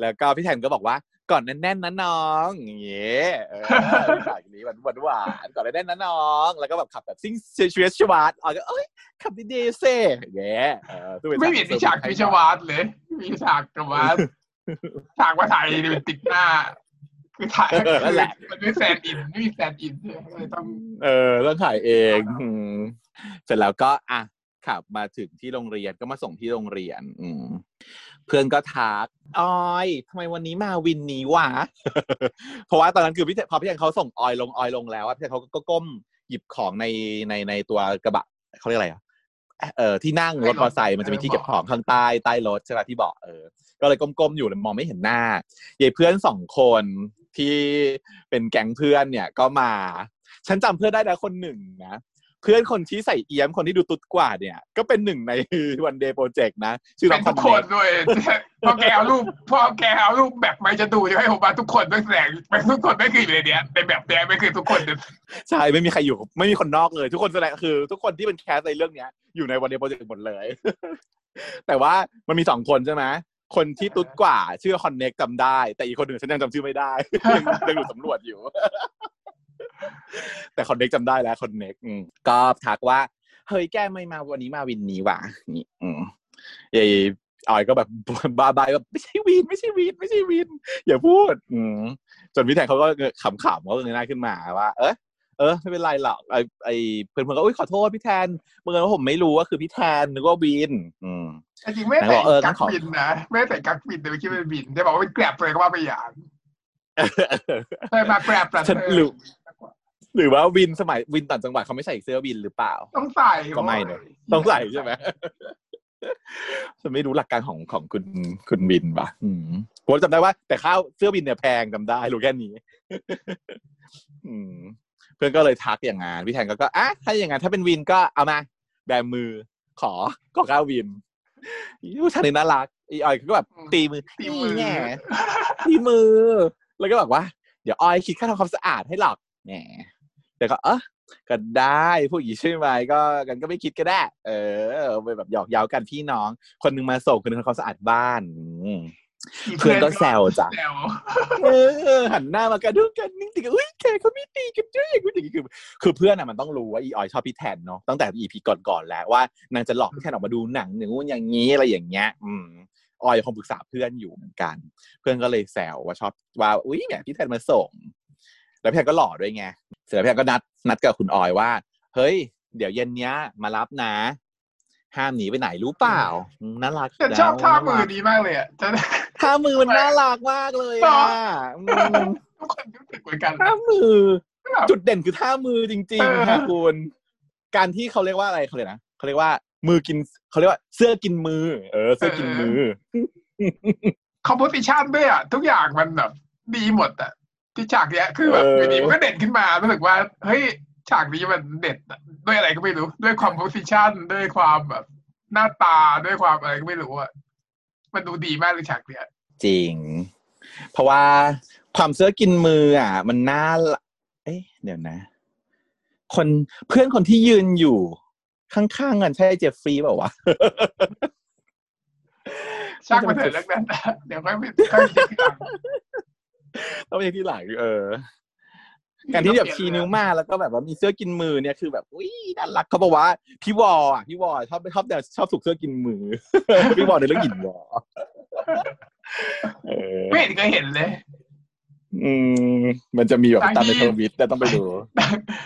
B: แล้วก็พี่แทนก็บอกว่าก่อนแน่นๆนะน้องอย่างเงี้ยเออฉากนี้หวานหวานหวานก่อนแน่นๆนะน้อง แล้วก็แบบขับแบบซิ่งเชียร์ชวาร์ดอ๋อก็เอ้ยขับดีๆเซ่อย่างเงี้ยเออซึ่งเป็น
A: ไม่มีฉากพิชวาสเลย มีฉากกับว่าฉากว่าถ่ายเป็นติดหน้า คือถ่าย
B: นั่นแหละ
A: มันไม่แซนอินไม่มีแซนอินเลยต้อง
B: เออต้องถ่ายเองเสร็จแล้วก็อะ ขับมาถึงที่โรงเรียนก็มาส่งที่โรงเรียน อืมเพื่อนก็ทักออยทำไมวันนี้มาวินนี้วะ เพราะว่าตอนนั้นคือพี่เทพอพี่แทนเขาส่งออยลงออยลงแล้วอะพี่แทนเขาก็ก้มหยิบของในในในตัวกระบะเขาเรียกอะไรอะเออที่นั่งรถมอเตอร์ไซค์มันจะมีที่เก็บของข้างใต้ใต้รถใช่ไหมที่เบาะเออก็เลยก้มๆอยู่เลยมองไม่เห็นหน้ายายเพื่อนสองคนที่เป็นแก๊งเพื่อนเนี่ยก็มา ฉันจำเพื่อนได้แล้วคนหนึ่งนะเพื่อนคนที่ใส่เอี้ยมคนที่ดูตุ๊ดกว่าเนี่ย ก็เป็นหนึ่งในวันเดย์โปรเจกต์นะชื่อน้
A: เป็
B: อนง
A: ทุกคนด้วยพอแกเอารูปพอแกเอารูปแบบไม่จะดูจะให้ผมมาทุกคนต้องแสดงเป็นทุกคนไม่คืออยู่ในเนี้ยในแบบแดงไม่คือทุกคนเนี่ย
B: ใช่ไม่มีใครอยู่ไม่มีคนนอกเลย ทุกคนแสดงคือ ทุกคนที่เป็นแคสในเรื่องเนี้ย อยู่ใน One Day Project หมดเลย แต่ว่ามันมีสองคนใช่ไหมคนที่ตุ๊ดกว่าชื่อคอนเน็กจำได้ แต่อีกคนหนึ่งฉันยังจำชื่อไม่ได้ยังยังอยู่สำรวจอยู่ แต่คอนเน็กจำได้แล้วคอนเน็กก็ทักว่า เฮ้ยแกไม่มาวันนี้มาวินนี้ว่ะนี่อืมยายออยก็แบบบาบายว่าไม่ใช่วิน ไม่ใช่วิน ไม่ใช่วิน อย่าพูด อืมจนพี่แทนเขาก็ขำๆเขาก็เงยหน้าขึ้นมาว่า เออเออไม่เป็นไรหรอกไอไอเพื่อนๆก็อุ้ยขอโทษพี่แทนเมื่อกี้ว่าผมไม่รู้ว่าคือพี่แทนนึกว่าวิน อืม
A: แต่จริงไม่ได้ใส่
B: เอองั้
A: กั๊
B: น
A: ก
B: ขอ
A: บินนะไม่ได้ใส่กั๊กบินแต่ไม่คิดว่าเป็นบิน ได้บอกว่าเป็นแกร็บเลยก็ว่าไปอย่างเคยมาแกร็บแต่
B: ฉันรู้ หรือว่าวินสมัยวินต่างจังหวัดเขาไม่ใส่เสื้อวินหรือเปล่า
A: ต้องใส่
B: ก็ไม่เนอะต้องใส่ใช่ไหมฉันไม่รู้หลักการของของคุณคุณบินปะอืมผมจำได้ว่า แต่ข้าวเสื้อบินเนี่ยแพงจำได้รู้แค่นี้อืมเพื่อนก็เลยทักอย่างงานพี่แทนก็ก็อะถ้าอย่างงั้นถ้าเป็นวินก็เอามาแบมือขอขอข้าววินผู้ชายนี่น่ารักอีออยก็แบบตีมือ
A: ตีมือ
B: นี่ไงตีมือ แล้วก็บอกว่า เดี๋ยวออยคิดค่าทำความสะอาดให้หรอกแหม แต่ก็เออก็ได้ผู้หญิงใช่ไหมก็กันก็ไม่คิดก็ได้ เออไปแบบหยอกเย้ากันพี่น้อง คนหนึงมาส่งคนหนึงทำความสะอาดบ้านอืมเพื่อนก็แซวจ้ะ
A: แซว
B: เออหันหน้ามากระดุกกันนิ่งติกันอุ้ยแกเขาไม่ตีกันด้วยอย่างนี้อย่างนี้คือ คือเพื่อนอะมันต้องรู้ว่าอีออยชอบพี่แทนเนาะตั้งแต่อีพีก่อนๆแล้วว่านางจะหลอกพี่แทนออกมาดูหนังอย่างงู้นอย่างนี้อะไรอย่างเงี้ย อืมออยคงปรึกษาเพื่อนอยู่เหมือนกัน เพื่อนก็เลยแซวว่าชอบว่าอุ้ยเนี่ยพี่แทนมาส่ง แล้วพี่แทนก็หล่อด้วยไงเสร็จแล้วพี่แทนก็นัดนัดกับคุณออยว่า เฮ้ย เดี๋ยวเย็นเนี้ย มารับนะ ห้ามหนีไปไหนรู้เปล่าอืมน่ารัก
A: ฉันชอบ
B: แล้ว
A: ท่ามือ
B: น่รัก
A: ดีมากเลยอะจะ
B: ท่ามือมันน่ารักมากเลย
A: ต่
B: อะ
A: อ
B: อืม
A: ทุกคนรู้สึกเหมือนกัน
B: ท่ามือ
A: แบบ
B: จุดเด่นคือท่ามือจริง
A: เออ
B: ๆค่ะคุณการที่เขาเรียกว่าอะไรเขาเรียกนะเขาเรียกว่า มือกินเขาเรียกว่าเสื้อกินมือ เออ เสื้อกินมือ
A: คอมโพสิชันด้วยอะทุกอย่างมันแบบดีหมดอะ ที่ฉากเนี้ยคือแบบ
B: เออ
A: อยู่ดีมันก็เด่นขึ้นมารู้สึกว่าเฮ้ยฉากนี้มันเด็ดอะด้วยอะไรก็ไม่รู้ ด้วยคอมโพสิชันด้วยความแบบ หน้าตาด้วยความอะไรก็ไม่รู้อะมันดูดีมากเลยฉากเนี้ย
B: จริง เพราะว่าความเสื้อกินมืออะ มันน่าละเอ๊ะเดี๋ยวนะ คนเพื่อนคนที่ยืนอยู่ข้างๆกันใช่เจฟฟรีย์เปล่าวะ
A: ช่างมาเถอะเรื่องนั้นนะเดี๋ยวค่อยไปค่อยไปเช็คทีหลัง
B: ต้องไปที่หลังเออ การที่แบบชี้นิ้วมาแล้วก็แบบว่ามีเสื้อกินมือเนี่ยคือแบบอุ้ยน่ารักเขาบอกว่า พี่วออะพี่วอชอบชอบแนวชอบสุกเสื้อกินมือพี่วอในเรื่องหยินวอเออ
A: ไม่เห็นเคยเห็นเลย
B: อืม มันจะมีแบบ
A: ทาง
B: ตามใน
A: ที่
B: ทวิตแต่ต้องไปดู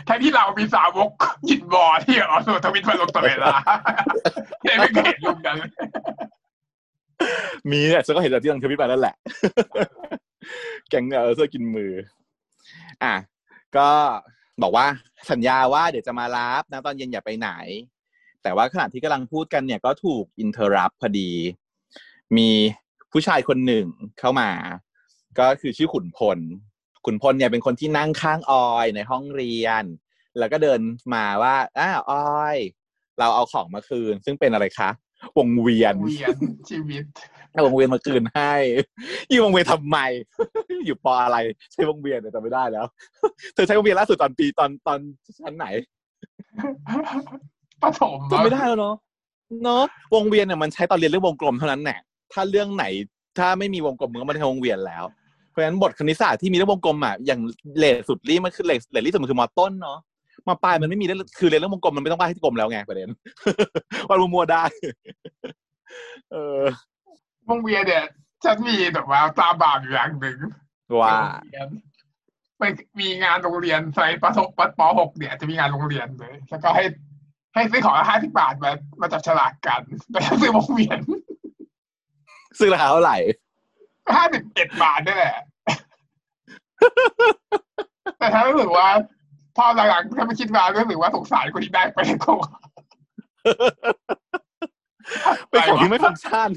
A: ทั้งที่เรามีสาวกหยินบอที่เอาตัวทวิตมาลงตลอดเวลาเนี่ยไม่เคยเห็นรูปนั้นเลย
B: มีเนี่ยฉันก็เห็นจากที่ทางทวิตมาแล้วแหละ แก๊งเนี่ยเออเสื้อกินมือ อะก็บอกว่าสัญญาว่าเดี๋ยวจะมารับนะตอนเย็นอย่าไปไหน แต่ว่าขณะที่กำลังพูดกันเนี่ยก็ถูกอินเทอร์รับพอดี มีผู้ชายคนหนึ่งเข้ามา ก็คือชื่อขุนพล ขุนพลเนี่ยเป็นคนที่นั่งข้างออยในห้องเรียน แล้วก็เดินมาว่าอ้าวออย เราเอาของมาคืน ซึ่งเป็นอะไรคะวงเวียน
A: เวียนชีวิต
B: เอาวงเวียนมาคืนให้ยี่วงเวียนทำไม อยู่ปออะไร ใช้วงเวียนเนี่ยจำไม่ได้แล้ว เธอใช้วงเวียนล่าสุดตอนปีตอนตอนชั้นไหน
A: ปฐม
B: จำไม่ได้แล้วเนาะเนาะวงเวียนเนี่ยมันใช้ตอนเรียนเรื่องวงกลมเท่านั้นแหละถ้าเรื่องไหนถ้าไม่มีวงกลมมันก็ไม่ใช่วงเวียนแล้วเพราะฉะนั้นบทคณิตศาสตร์ที่มีเรื่องวงกลมอะอย่าง late สุดรี่มันคือ late late รี่สุดมันคือมอต้นเนาะมาปลายมันไม่มีเรื่องคือเรียนเรื่องวงกลมมันไม่ต้องวาดให้กลมแล้วไงประเด็นวาดมัวๆได้ เออ
A: วงเวียนเนี่ยฉันมีแบบว่าตาบาปอยู่อย่างหนึ่ง
B: ว่า
A: โรงเรียนไปมีงานโรงเรียนสมัยปฐมปหกเนี่ยจะมีงานโรงเรียนเลย แล้วก็ให้ให้ซื้อของละห้าสิบบาทมามาจับฉลากกันแล้วซื้อวงเวียน
B: ซึ่งราคาเท่าไหร่
A: ห้าสิบเอ็ดบาทนี่แหละ แต่ถ้ารู้สึกว่า พอหลังๆถ้าไม่คิดมารู้สึกว่าสงสารคนที่ได้ไปก็
B: เป็นของที่ไม่ฟังก์ชัน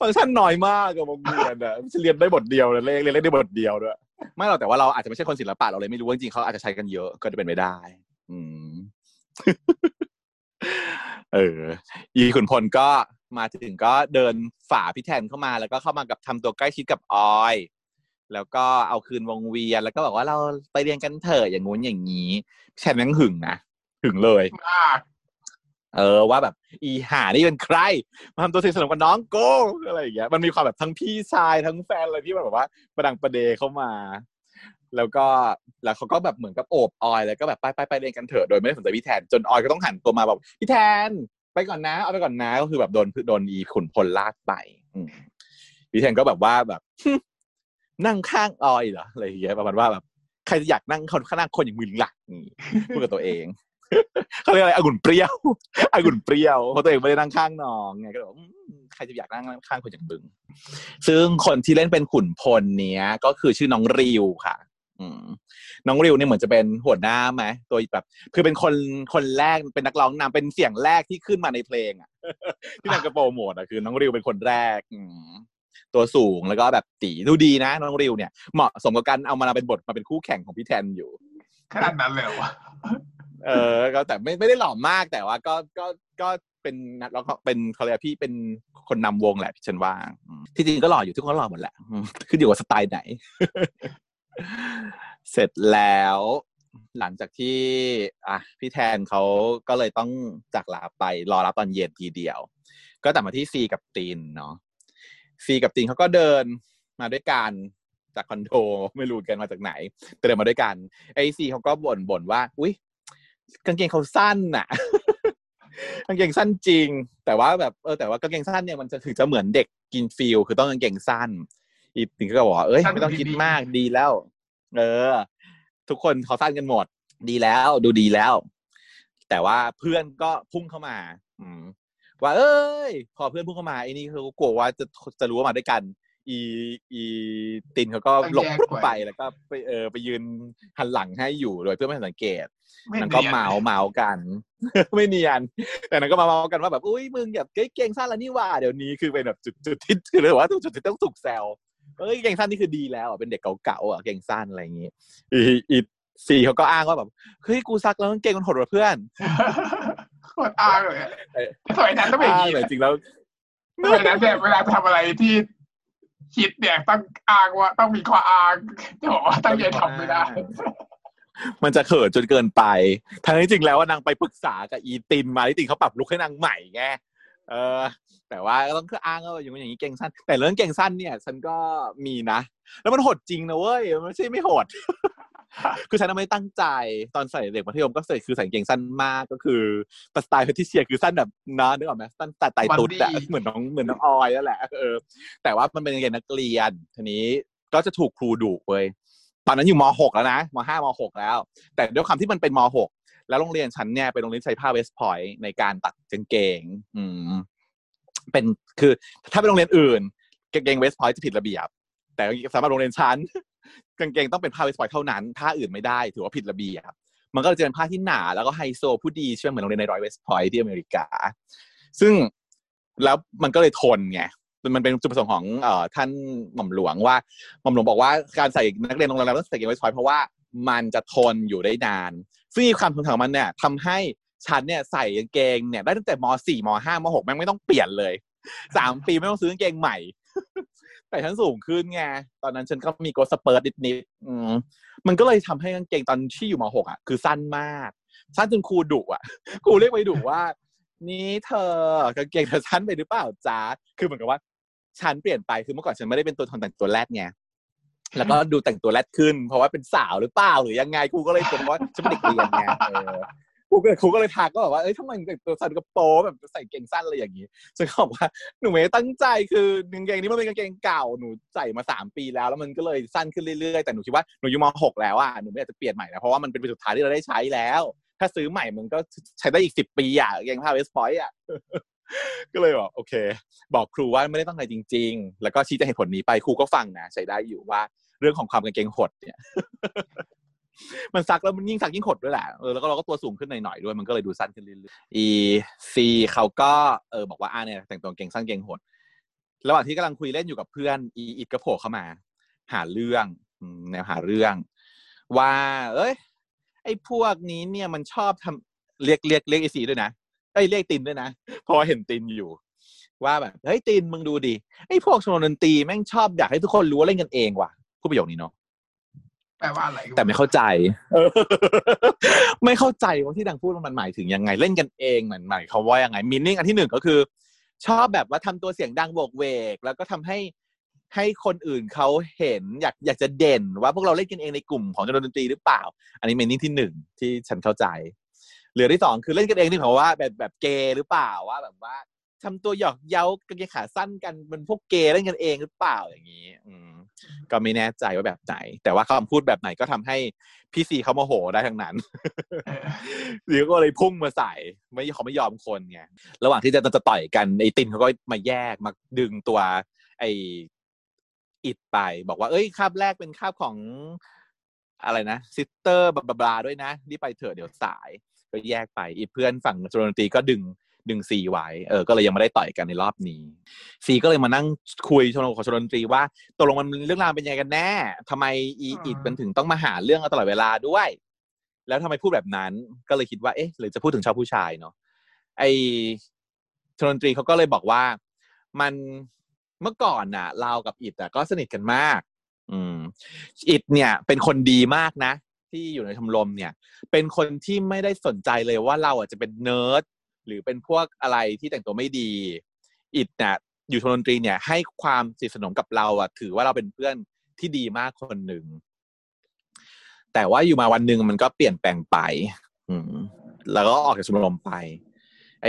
B: ฟังก์ชันน้อยมากกับวงเวียนอะเรียนได้บทเดียวเลยเลขเรียนได้บทเดียวด้วยไม่หรอกแต่ว่าเราอาจจะไม่ใช่คนศิลปะเราเลยไม่รู้ว่าจริงๆเขาอาจจะใช้กันเยอะก็จะเป็นไปได้ อืม เออ อีขุนพลก็มาถึงก็เดินฝ่าพี่แทนเข้ามาแล้วก็เข้ามากับทำตัวใกล้ชิดกับออย แล้วก็เอาคืนวงเวียนแล้วก็บอกว่าเราไปเรียนกันเถอะอย่างงู้นอย่างนี้พี่แทนแม่งหึงนะหึงเลย
A: มาก
B: เออว่าแบบ อีหานี่เป็นใครมาทำตัวสนิทสนมกับน้องโก้อะไรอย่างเงี้ยมันมีความแบบทั้งพี่ชายทั้งแฟนอะไรที่มันแบบว่าประดังประเดเข้ามา แล้วก็แล้วเขาก็แบบเหมือนกับโอบออยแล้วก็แบบไปไปไปเรียนกันเถอะโดยไม่ได้สนใจพี่แทนจนออยก็ต้องหันตัวมาบอกพี่แทนไปก่อนนะ เอาไปก่อนนะก็คือแบบโดนโดนอีขุนพลลากไปพี่แทนก็แบบว่าแบบ นั่งข้างออยเหรออะไรอย่างเงี้ยประมาณว่าแบบใครจะอยากนั่งข้างคนอย่างมึงล่ะพูดกับตัวเอง เขาเรียกอะไรองุ่นเปรี้ยวองุ่นเปรี้ยวเพราะตัวเองไม่ได้นั่งข้างน้องไงก็เลยบใครจะอยากนั่งข้างคนอย่างบึง ซึ่งคนที่เล่นเป็นขุนพลเนี้ยก็คือชื่อน้องริวค่ะอืมน้องริวเนี่ยเหมือนจะเป็นหัวหน้าไหมตัวแบบคือเป็นคนคนแรกเป็นนักร้องนำเป็นเสียงแรกที่ขึ้นมาในเพลงอะที่นางกระโปรงหมดอะคือ น้องริวเป็นคนแรกอตัวสูงแล้วก็แบบตีดูดีนะ น้องริวเนี่ยเหมาะสมกับการเอามาเป็นบทมาเป็นคู่แข่งของพี่แทนอยู่
A: ขนาดนั้นเลยวะ
B: เออก็แต่ไม่ไม่ได้หล่อมากแต่ว่าก็ก็ก็เป็นนักแล้วก็เป็นเขาเรียกพี่เป็นคนนำวงแหละพี่ฉันว่าที่จริงก็หล่ออยู่ทุกคนหล่อหมดแหละขึ้นอยู่ว่าสไตล์ไหน เสร็จแล้ว หลังจากที่ อะพี่แทนเขาก็เลยต้องจากลาไปรอรับตอนเย็นทีเดียว ก็แตัดมาที่ซีกับตีนเนาะซีกับตีนเขาก็เดินมาด้วยกันจากคอนโดไม่รู้กันมาจากไหนแต่เดินมาด้วยกันไอซีเขาก็บ่นบ่นว่า อุ้ย กางเกงเขาสั้นน่ะกางเกงสั้นจริง แต่ว่าแบบเออแต่ว่ากางเกงสั้นเนี่ยมันจะถึงจะเหมือนเด็กกินฟิลคือต้องกางเกงสั้น อีติงก็บอกว่าเอ้ยไม่ต้องคิดมากดีแล้ว เออ ทุกคนเขาสั้นกันหมด ดีแล้วดูดีแล้ว แต่ว่าเพื่อนก็พุ่งเข้ามา อืมว่าเอ้ย พอเพื่อนพุ่งเข้ามาไอ้นี่เขากลัวว่าจะจะรู้ว่ามาด้วยกัน อีอีตินเขาก็หลบไปแล้วก็ไปเออไปยืนหันหลังให้อยู่โดยเพื่อนไม่ทันสังเกต
A: ไม่
B: นางก็
A: นียน
B: เมาเมากัน ไม่เนียน แต่นางก็มาเมากันว่าแบบอุ้ยมึงแบบเฮ้ยเก่งสั้นแล้วนี่หว่าเดี๋ยวนี้คือเป็นแบบจุดจุดที่คือเลยว่าจุดที่ต้องถูกแซวเอ้ยเก่งสั้นนี่คือดีแล้วอะเป็นเด็กเก่าๆอะเก่งสั้นอะไรอย่างงี้อีอีสี่เขาก็อ้างว่าแบบเฮ้ยกูซักแล้วกางเก่งมันหดกว่าเพื่อน
A: โคตรอ้างเลยอะสมัยนั้นต้องเป็นอย่าง
B: อ้าง
A: นี้
B: แต่จริงแล้ว
A: สมัยนั้นเนี่ยเวลาทำอะไรที่ คิดเนี่ยต้องอ้างว่าต้องมีข้ออ้างจะบอกว่าตั้งใจทำไม่ได้
B: มันจะเขินจนเกินไปทั้งที่จริงแล้วว่านางไปปรึกษากับอีตินมาที่ตินเขาปรับลุคให้นางใหม่ไงเออ แต่ว่าก็ต้องคืออ้างว่าอย่างนี้อย่างนี้เก่งสั้น แต่เรื่องเก่งสั้นเนี่ย ฉันก็มีนะ แล้วมันโหดจริงนะเว้ยมันไม่ใช่ไม่โหด คือฉันไม่ตั้งใจตอนใส่เด็กมัธยมก็ใส่คือใส่กางเกงสั้นมากก็คือแต่สไตล์ที่เชียร์คือสั้นแบบนะนึกออกไหมสั้นแต่ไตตุ๊ดอะ
A: บัดดี้
B: เหมือนน้องเหมือนน้องออยนั่นแหละเออแต่ว่ามันเป็นกางเกงนักเรียนทีนี้ก็จะถูกครูดุเว้ยตอนนั้นอยู่ม .6 แล้วนะม .5 ม .6 แล้ว แต่ด้วยความที่มันเป็นม .6 แล้วโรงเรียนฉันเนี่ยเป็นโรงเรียนใช้ผ้า West Point ในการตัดกางเกง อืม เป็นคือถ้าเป็นโรงเรียนอื่นกางเกง West Point จะผิดระเบียบ แต่สำหรับโรงเรียนฉัน กางเกงต้องเป็นผ้า West Point เท่านั้นผ้าอื่นไม่ได้ถือว่าผิดระเบียบมันก็เลยจะเป็นผ้าที่หนาแล้วก็ไฮโซผู้ดีเชื่อเหมือนโรงเรียนนายร้อย West Point ที่อเมริกา ซึ่งแล้วมันก็เลยทนไงมันเป็นจุดประสงค์ของเอ่อท่านหม่อมหลวงว่าหม่อมหลวงบอกว่าการใส่นักเรียนโรงเรียนต้องใส่เกงไว้ซอยเพราะว่ามันจะทนอยู่ได้นาน ซึ่งความทนของมันเนี่ยทำให้ฉันเนี่ยใส่กางเกงเนี่ยได้ตั้งแต่ม .4 ม .5 ม .6 แม่งไม่ต้องเปลี่ยนเลยสามปีไม่ต้องซื้อกางเกงใหม่ แต่ฉันสูงขึ้นไงตอนนั้นฉันก็มีโกสเปิร์ตนิดๆอืมมันก็เลยทำให้กางเกงตอนที่อยู่ม .6 อะ คือสั้นมาก สั้นจนครูดุอะครูเรียกไปดุว่า นี่เธอกางเกงเธอสั้นไปหรือเปล่าจ๊ะคือเหมือนกับว่าฉันเปลี่ยนไปคือเมื่อก่อนฉันไม่ได้เป็นตัวทนแต่งตัวแรดไงแล้วก็ดูแต่งตัวแรดขึ้น เพราะว่าเป็นสาวหรือเปล่าหรือยังไงกูก็เลยคิดว่าฉันเป็นเด็กเรียนไง เออกูครูก็ครูก็เลยทักก็บอกว่าเอ้ยทำไมแต่งตัวสั้นกระโปรงแบบใส่เกงสั้นอะไรอย่างนี้ซึ่งเขาบอกว่าหนูไม่ได้ตั้งใจคือกางเกงนี้มันเป็นกางเกงเก่าหนูใส่มาสามปีแล้ว แล้วมันก็เลยสั้นขึ้นเรื่อยๆแต่หนูคิดว่าหนูอยู่มหกแล้วอะหนูไม่อยากจะเปลี่ยนใหม่แล้วเพราะว่ามันเป็นปีสุดท้ายที่เราได้ใช้แล้ว ถ้าซื้อใหม่มันก็ใช้ได้อีกสิบปีกางเกงผ้า West Point อะก็เลยบอกโอเค บอกครูว่าไม่ได้ตั้งใจจริง ๆ แล้วก็ชี้แจงเหตุผลนี้ไปครูก็ฟังนะใช้ได้อยู่ว่าเรื่องของความกางเกงหดเนี่ย มันซักแล้วมันยิ่งซักยิ่งหดด้วยแหละเออแล้วก็เราก็ตัวสูงขึ้นหน่อยๆด้วยมันก็เลยดูสั้นขึ้นเรื่อยๆอีซีเขาก็เออบอกว่าอ่าเนี่ยแต่งตัวเก่งสั้นเก่งหดระหว่างที่กำลังคุยเล่นอยู่กับเพื่อนอีอิดก็โผล่เข้ามา หาเรื่องแนวหาเรื่อง ว่า เอ้ย ไอ้พวกนี้เนี่ยมันชอบทำเรียกเรียกเรียกไอซีด้วยนะเอ้เรียกตินด้วยนะพราะว่าเห็นตินอยู่ ว่าแบบเฮ้ยตินมึงดูดิไอ้พวกชมรมดนตรีแม่งชอบอยากให้ทุกคนรู้ว่าเล่นกันเองว่ะพูดประโยคนี้เนาะ
A: แปลว่าอะไร
B: แต่ไม่เข้าใจ ไม่เข้าใจว่าที่ดังพูดมันหมายถึงยังไงเล่นกันเองมันหมายเขามว่ายังไงมินนิ่งอันที่หนึ่งก็คือ ชอบแบบว่าทำตัวเสียงดังโบกเวก แล้วก็ทำให้ให้คนอื่นเขาเห็นอยากอยากจะเด่นว่าพวกเราเล่นกันเองในกลุ่มของดนตรีหรือเปล่า อันนี้มินนิ่งที่หนึ่งที่ฉันเข้าใจ เหลือที่สองคือเล่นกันเองที่เขาว่าแบบแบบเกย์หรือเปล่าว่าแบบว่า ทำตัวหยอกเย้ากางเกงขาสั้นกันเป็นพวกเกย์เล่นกันเองหรือเปล่าอย่างนี้ อืมก็ไม่แน่ใจว่าแบบไหน แต่ว่าคำพูดแบบไหนก็ทำให้พี่ซีเขาโมโหได้ทั้งนั้นหรือก็เลยพุ่งมาใส่ ไม่เขาไม่ยอมคนไงระหว่างที่จะจะต่อยกันไอ้ตินเขาก็มาแยกมาดึงตัว ไอ้อิดไป บอกว่า เอ้ยคาบแรกเป็นคาบของอะไรนะซิสเตอร์ blah blah ด้วยนะรีบไปเถอะเดี๋ยวสาย ก็แยกไปอีเพื่อนฝั่งดนตรีก็ดึง ดึงซีไว้เออก็เลยยังไม่ได้ต่อยกันในรอบนี้ซีก็เลยมานั่งคุยชมรมของชมรมดนตรีว่าตกลงมันเรื่องราวเป็นยังไงกันแน่ทำไมอีอิดมันถึงต้องมาหาเรื่องเราตลอดเวลาด้วย แล้วทำไมพูดแบบนั้นก็เลยคิดว่าเอ๊ะหรือจะพูดถึงชอบผู้ชายเนาะไอชมรมดนตรีเขาก็เลยบอกว่ามันเมื่อก่อนน่ะ เรากับอิดอะก็สนิทกันมาก อืม อิดเนี่ย เป็นคนดีมากนะที่อยู่ในชมรมเนี่ย เป็นคนที่ไม่ได้สนใจเลยว่าเราอะจะเป็นเนิร์ด หรือเป็นพวกอะไรที่แต่งตัวไม่ดี อิดเนี่ยอยู่ชมรมดนตรีเนี่ย ให้ความสนิทสนมกับเราอะถือว่าเราเป็นเพื่อนที่ดีมากคนหนึ่งแต่ว่าอยู่มาวันหนึ่งมันก็เปลี่ยนแปลงไป อืม แล้วก็ออกจากชมรมไป ไอ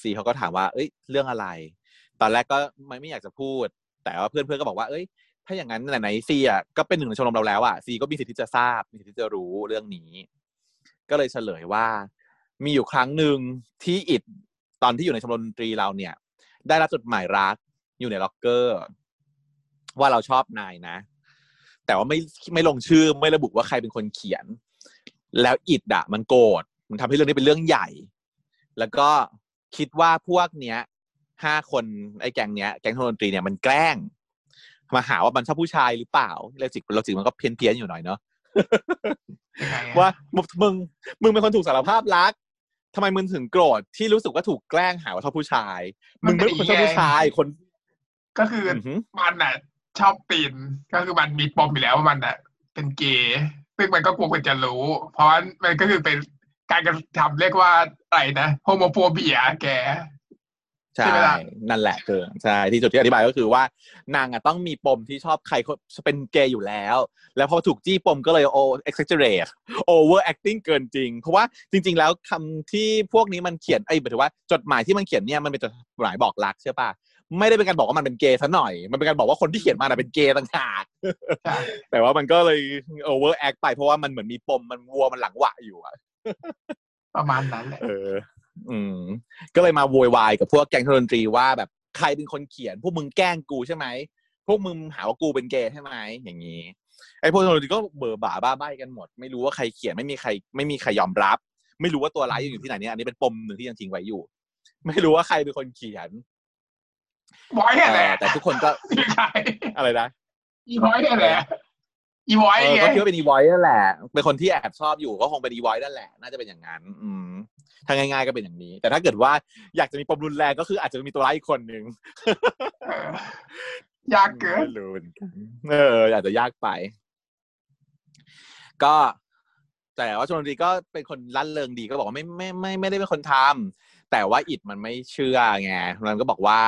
B: ซีเขาก็ถามว่า เอ้ย เรื่องอะไร ตอนแรกก็ไม่ไม่อยากจะพูด แต่ว่าเพื่อนเพื่อนก็บอกว่า เอ้ย ถ้าอย่างนั้นไหนๆซีอะก็เป็นหนึ่งในชมรมเราแล้วอะซีก็มีสิทธิ์ที่จะทราบ มีสิทธิ์ที่จะรู้เรื่องนี้ ก็เลยเฉลยว่า มีอยู่ครั้งหนึ่งที่อิดตอนที่อยู่ในชมรมดนตรีเราเนี่ย ได้รับจดหมายรักอยู่ในล็อกเกอร์ ว่าเราชอบนายนะ แต่ว่าไม่ไม่ลงชื่อไม่ระบุว่าใครเป็นคนเขียน แล้วอิดอะมันโกรธมันทำให้เรื่องนี้เป็นเรื่องใหญ่ แล้วก็คิดว่าพวกเนี้ยห้าคนไอ้แก๊งเนี้ยแก๊งดนตรีเนี่ยมันแกล้งมาหาว่ามันชอบผู้ชายหรือเปล่าเราจิกเราจิกมันก็เพี้ยนเพี้ยนๆอยู่หน่อยเนาะ
A: ยังไงอะ
B: ว่ามึงมึงมึงเป็นคนถูกสารภาพรัก ทำไมมึงถึงโกรธที่รู้สึกว่าถูกแกล้งหาว่าชอบผู้ชาย มึงไม่ได้เป็นคนชอบผู้ชายคน
A: ก็คืออ
B: อหือ
A: มันน่ะ ชอบตีนก็คือมันมีปมอยู่แล้วว่ามันน่ะ เป็นเกย์ซึ่งมันก็กลัวคนจะรู้ เพราะมันก็คือเป็นการกระทำเรียกว่าอะไรนะโฮโมโฟเบียแก
B: ใช่
A: ใช่ไหมล่ะ
B: นั่นแหละคือใช่ที่จุดที่อธิบายก็คือว่านางอะต้องมีปมที่ชอบใครคนเป็นเกย์อยู่แล้ว แล้วพอถูกจี้ปมก็เลยโอ exaggerate over acting เกินจริง เพราะว่าจริง ๆ แล้วคำที่พวกนี้มันเขียนไอ้ยหมายถึงว่าจดหมายที่มันเขียนเนี่ยมันเป็นจดหมายบอกรักใช่ปะไม่ได้เป็นการบอกว่ามันเป็นเกย์ซะหน่อย มันเป็นการบอกว่าคนที่เขียนมาน่ะเป็นเกย์ต่างหาก
A: ใช่
B: แต่ว่ามันก็เลย over act ไปเพราะว่ามันเหมือนมีปมมันวัวมันหลังหวะอยู่อะ
A: ประมาณนั้นแหละ
B: เออ อืม ก็เลยมาโวยวายกับพวกแก๊งดนตรีว่าแบบใครเป็นคนเขียน พวกมึงแกล้งกูใช่ไหมพวกมึงหาว่ากูเป็นเกย์ใช่ไหมอย่างนี้ไอ้พวกดนตรีก็เบื่อบ่าบ้าใบกันหมด ไม่รู้ว่าใครเขียนไม่มีใคร ไม่มีใครยอมรับ ไม่รู้ว่าตัวร้ายอยู่ที่ไหนเนี่ยอันนี้เป็นปมหนึ่งที่ยังทิ้งไว้อยู่ ไม่รู้ว่าใครเป็นคนเขียน
A: บอยเนี่ยแหละ
B: เออแต่ทุกคนก็
A: คือใคร
B: อะไรนะ
A: อีบอยเนี่ยแหละ อีบอย
B: เออ
A: ไง
B: ก็คิดว่าเป็นอีไวท์นั่นแหละ เป็นคนที่แอบชอบอยู่ก็คงเป็นอีไวท์นั่นแหละ น่าจะเป็นอย่างนั้น อืมถ้าง่าย ๆก็เป็นอย่างนี้ แต่ถ้าเกิดว่าอยากจะมีปมรุนแรงก็คืออาจจะมีตัวร้ายอีกคนหนึ่ง
A: เออยากเกิน
B: ไม่รู้เหมือนกันเอออาจจะยากไป ก็แต่ว่าชนบุรีก็เป็นคนลั่นเริงดีก็บอกว่าไม่ไม่ไม่ไม่ได้เป็นคนทำแต่ว่าอิดมันไม่เชื่อไงมันก็บอกว่า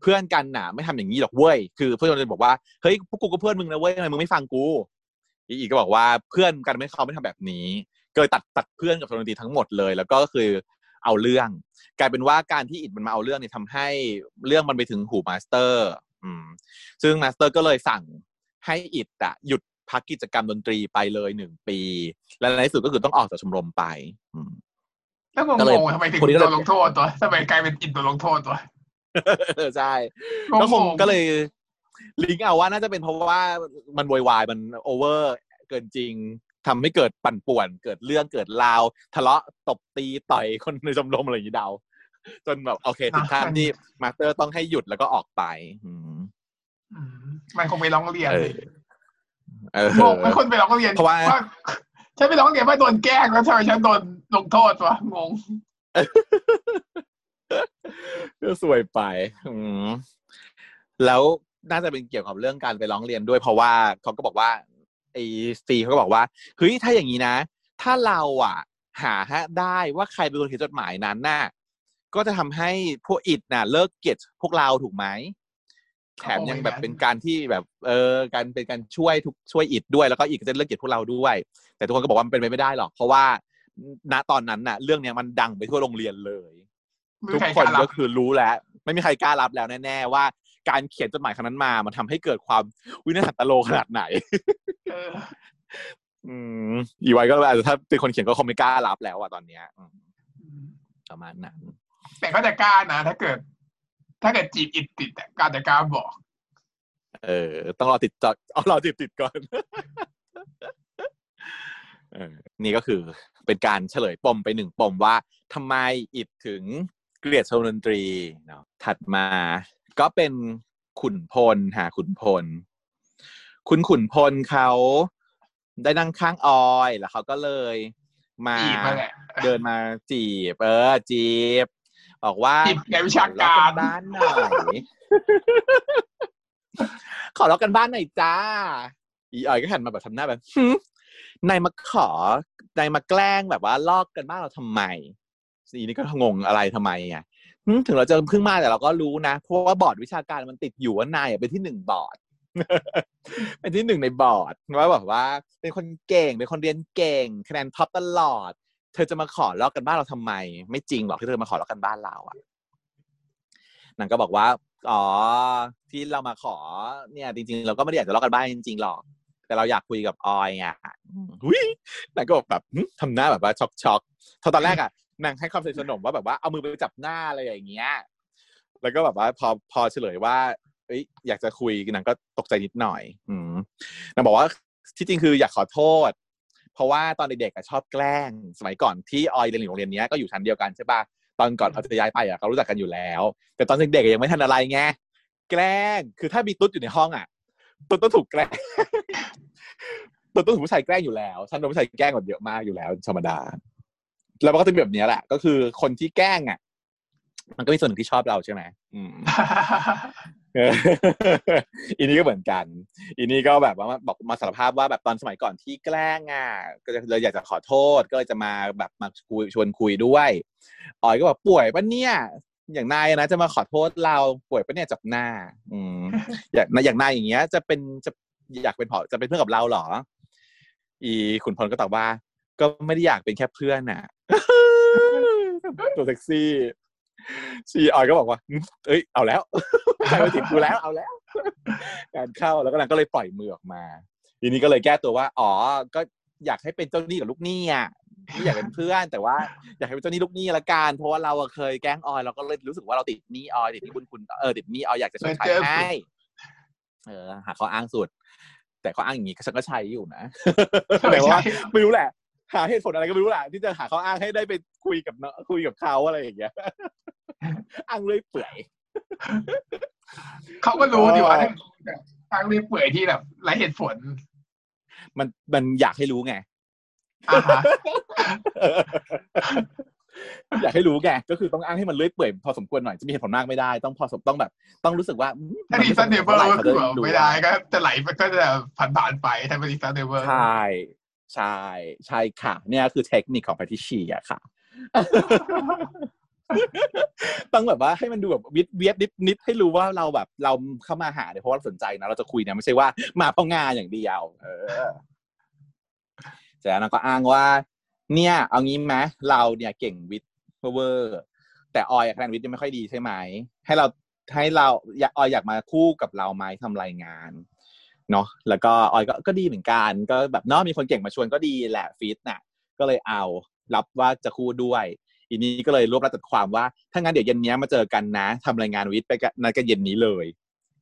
B: เพื่อนกันน่ะไม่ทำอย่างนี้หรอกเว้ยคือเพื่อนชนบุรีบอกว่าเฮ้ยพวกกูก็เพื่อนมึงนะเว้ยทำไมมึงไม่ฟังกู อีกก็บอกว่าเพื่อนกันไม่เขาไม่ทำแบบนี้ก็เลยตัดตัดเพื่อนกับโทนดนตรีทั้งหมดเลย แล้วก็คือเอาเรื่อง กลายเป็นว่าการที่อิดมันมาเอาเรื่องเนี่ยทำให้เรื่องมันไปถึงหูมาสเตอร์อืมซึ่งมาสเตอร์ก็เลยสั่งให้อิดอะหยุดพักกิจกรรมดนตรีไปเลยหนึ่งปี และในที่สุดก็คือต้องออกจากชมรมไปอืม
A: แล้วง
B: ก็เลย
A: งๆทำไมถึง
B: คนนี้ก็
A: โด
B: เลย
A: นลงโทษตัวทำไมกลายเป็นอินโดนลงโทษตัว
B: ใช่
A: งงๆ
B: ก็คงก็เลยลิงก์เอาว่าน่าจะเป็นเพราะว่ามันโวยวายมัน over เกินจริงทำให้เกิดปั่นป่วน เกิดเรื่องเกิดราว ทะเลาะตบตีต่อยคนในชมรมอะไรอย่างนี้เดา จนแบบโอเคถึงขั้นที่มาสเตอร์ต้องให้หยุดแล้วก็ออกไปอืม
A: อืมมันคงไปร้องเรียน
B: เอ
A: เล
B: อยเออ
A: งงไม่คนไปร้องเรียน
B: เพราะว่า
A: ฉันไปร้องเรียนว่าโดนแกล้งแล้วทำไมฉันโดนลงโทษวะงง
B: ก็ซวยไปอืมแล้วน่าจะเป็นเกี่ยวกับเรื่องการไปร้องเรียนด้วยเพราะว่าเขาก็บอกว่าไอ้ซีเขาก็บอกว่าเฮ้ยถ้าอย่างนี้นะ ถ้าเราอะ หาฮะได้ว่าใครเป็นคนเขียนจดหมายนั้นน่ะก็จะทำให้พวกอิดน่ะ เลิกเกลียดพวกเราถูกไหมแถมยังแบบเป็นการที่แบบ เออการเป็นการช่วยทุกช่วยอิดด้วยแล้วก็อิดก็จะเลิกเกลียดพวกเราด้วย แต่ทุกคนก็บอกว่ามันเป็นไปไม่ได้หรอกเพราะว่าณตอนนั้นน่ะ เรื่องเนี้ยมันดังไปทั่วโรงเรียนเลย ทุ
A: มี
B: ก
A: ใคร
B: คน
A: กล้ารับ
B: ก็คือรู้แล้ว ไม่มีใครกล้ารับแล้วแน่ๆว่าการเขียนจดหมายครั้งนั้นมา มันทำให้เกิดความวินาศสันตโลขนาดไหน
A: เออ
B: อืมอีไว้ก็อาจจะถ้าเป็นคนเขียนก็คงไม่กล้ารับแล้วอะตอนเนี้ยอืมประมาณนั้น
A: แต่ก็จะกล้านะถ้าเกิด ถ้าเกิดจีบอิดติดอะก็อาจจะกล้าบอก
B: เออ ต้องรอติดจอเอารอติดติดก่อนเออนี่ก็คือเป็นการเฉลยปมไปหนึ่งปมว่าทำไมอิดถึง เกลียดโชว์ดนตรีเนาะถัดมาก็เป็นขุนพลหาขุนพล คุณขุนพลเขาได้นั่งข้างออยแล้วเขาก็เลยมา
A: จีบมาแหละ
B: เดินมาจีบ เออ จีบ บอกว่า
A: จีบในวิชาการ
B: ขอเล่บ้านหน่อยขอเล่ากันบ้านหน่อยจ้า อีออยก็หันมาแบบทำหน้าแบบหึนายมาขอนายมาแกล้งแบบว่าลอกการบ้านเราทำไม ซีนี่ก็งงอะไรทำไมอะหึถึงเราจะเพิ่งมาแต่เราก็รู้นะ เพราะว่าบอร์ดวิชาการมันติดอยู่ว่านายเป็นที่หนึ่งบอร์ดเป็นที่หนึ่งในบอร์ดว่าแบบว่า เป็นคนเก่งเป็นคนเรียนเก่งคะแนน top ตลอด เธอจะมาขอลอกการบ้านเราทำไม ไม่จริงหรอกที่เธอมาขอลอกการบ้านเราอะนางก็บอกว่าอ๋อที่เรามาขอเนี่ย จริง ๆ เราก็ไม่ได้อยากจะลอกกันบ้านจริงๆหรอก แต่เราอยากคุยกับออยอะหุยนางก็แบบทำหน้าแบบว่าช็อกช็อกๆตอนแรกอะ นางให้ความสนิทสนมว่าแบบว่าเอามือไปจับหน้าอะไรอย่างเงี้ย แล้วก็แบบว่าพอพอเฉลยว่าเอ้ยอยากจะคุยนางก็ตกใจนิดหน่อย อืมนางบอกว่าที่จริงคืออยากขอโทษ เพราะว่าตอนเด็กๆชอบแกล้ง สมัยก่อนที่ออยเรียนอยู่โรงเรียนนี้ก็อยู่ชั้นเดียวกันใช่ปะตอนก่อนเขาจะย้ายไปอะเขารู้จักกันอยู่แล้ว แต่ตอนเด็กๆยังไม่ทันอะไรไงแกล้งคือถ้ามีตุ๊ดอยู่ในห้องอะตุ๊ดต้องถูกแกล้งตุ๊ดต้องถูกผู้ชายแกล้งอยู่แล้วฉันโดนผู้ชายแกล้งแบบเยอะมากอยู่แล้วธรรมดา แล้วมันก็จะเป็นแบบเนี้ยแหละ ก็คือคนที่แกล้งอะมันก็มีส่วนหนึ่งที่ชอบเราใช่ไหมอืมเอออีนี่ก็เหมือนกัน อีนี่ก็แบบว่ามาบอกมาสารภาพว่าแบบตอนสมัยก่อนที่แกล้งอะก็จะเลยอยากจะขอโทษก็เลยจะมาแบบมาคุยชวนคุยด้วยออยก็บอกป่วยปะเนี่ยอย่างนายนะจะมาขอโทษเราป่วยปะเนี่ยจับหน้า อืมอยากอย่างนายอย่างเงี้ย จะเป็นจะอยากเป็นผอจะเป็นเพื่อนกับเราเหรอ อีขุนพลก็ตอบว่า ก็ไม่ได้อยากเป็นแค่เพื่อนน่ะตัวเซ็กซี่ชีออยก็บอกว่าอืมเอ้ย เอาแล้วใครมาติดกูแล้ว เอาแล้ว การเข้า แล้วก็นางก็เลยปล่อยมือออกมา ทีนี้ก็เลยแก้ตัวว่า อ๋อ ก็อยากให้เป็นเจ้าหนี้กับลูกหนี้อะ ไม่อยากเป็นเพื่อน แต่ว่าอยากให้เป็นเจ้าหนี้ลูกหนี้ละกัน เพราะว่าเราอะเคยแกล้งออย เราก็เลยรู้สึกว่าเราติดหนี้ออย ติดหนี้บุญคุณ เออ ติดหนี้ออยอยากจะชดใช้
A: เจอ
B: ให้ เออ หาข้ออ้างสุด แต่ข้ออ้างอย่างนี้ฉันก็ใช้อยู่นะ
A: ไม่
B: แต่
A: ใช่
B: ว่าไม่รู้แหละ หาเหตุผลอะไรก็ไม่รู้แหละที่จะหาข้ออ้างให้ได้ไปคุยกับเนาะคุยกับเขาอะไรอย่างเงี้ยอ้างเลยเปื่อย
A: เขาก็รู้ดีว่าทางเรียบเปื่อยที่แบบไร้เหตุผล
B: มันมันอยากให้รู้ไง
A: อ่าฮะ
B: อยากให้รู้ไงก็คือต้องอ้างให้มันเลื่อยเปื่อยพอสมควรหน่อยจะมีเหตุผลมากไม่ได้ ต้องพอสมต้องแบบ ต้องรู้สึกว่าอืม
A: ถ้าดีซันเดเวอร์
B: มัน
A: ก็
B: ไม่
A: คือ
B: ส
A: แบบ
B: รู้
A: ไม่ได้ก็จะไหลไปก็จะผ่านผ่านๆไปถ้าเป็นดีซันเดเวอร์
B: ใช่ ใช่ใช่ค่ะ เนี่ยคือเทคนิคของแพทิชีอะค่ะ ต้องแบบว่าให้มันดูแบบวิดเวียดนิดนิดให้รู้ว่าเราแบบเราเข้ามาหาเนี่ยเพราะว่าเราสนใจนะเราจะคุยเนี่ยไม่ใช่ว่ามาเพราะงานอย่างเดียว เออเสร็จแล้วนางก็อ้างว่า เนี่ย เอางี้ไหมเราเนี่ยเก่งวิทย์เวอร์ แต่ออยคะแนนวิทย์ยังไม่ค่อยดีใช่ไหมให้เราให้เราอยากออยอยากมาคู่กับเราไหมทำรายงาน เนาะแล้วก็ออยก็ก็ดีเหมือนกันก็แบบเนาะมีคนเก่งมาชวนก็ดีแหละฟิตน่ะก็เลยเอารับว่าจะคู่ด้วยอีนี้ก็เลยรวบรัดจัดความว่าถ้างั้นเดี๋ยวเย็นนี้มาเจอกันนะทำรายงานวิทย์ไปกันนัดกันเย็นนี้เลย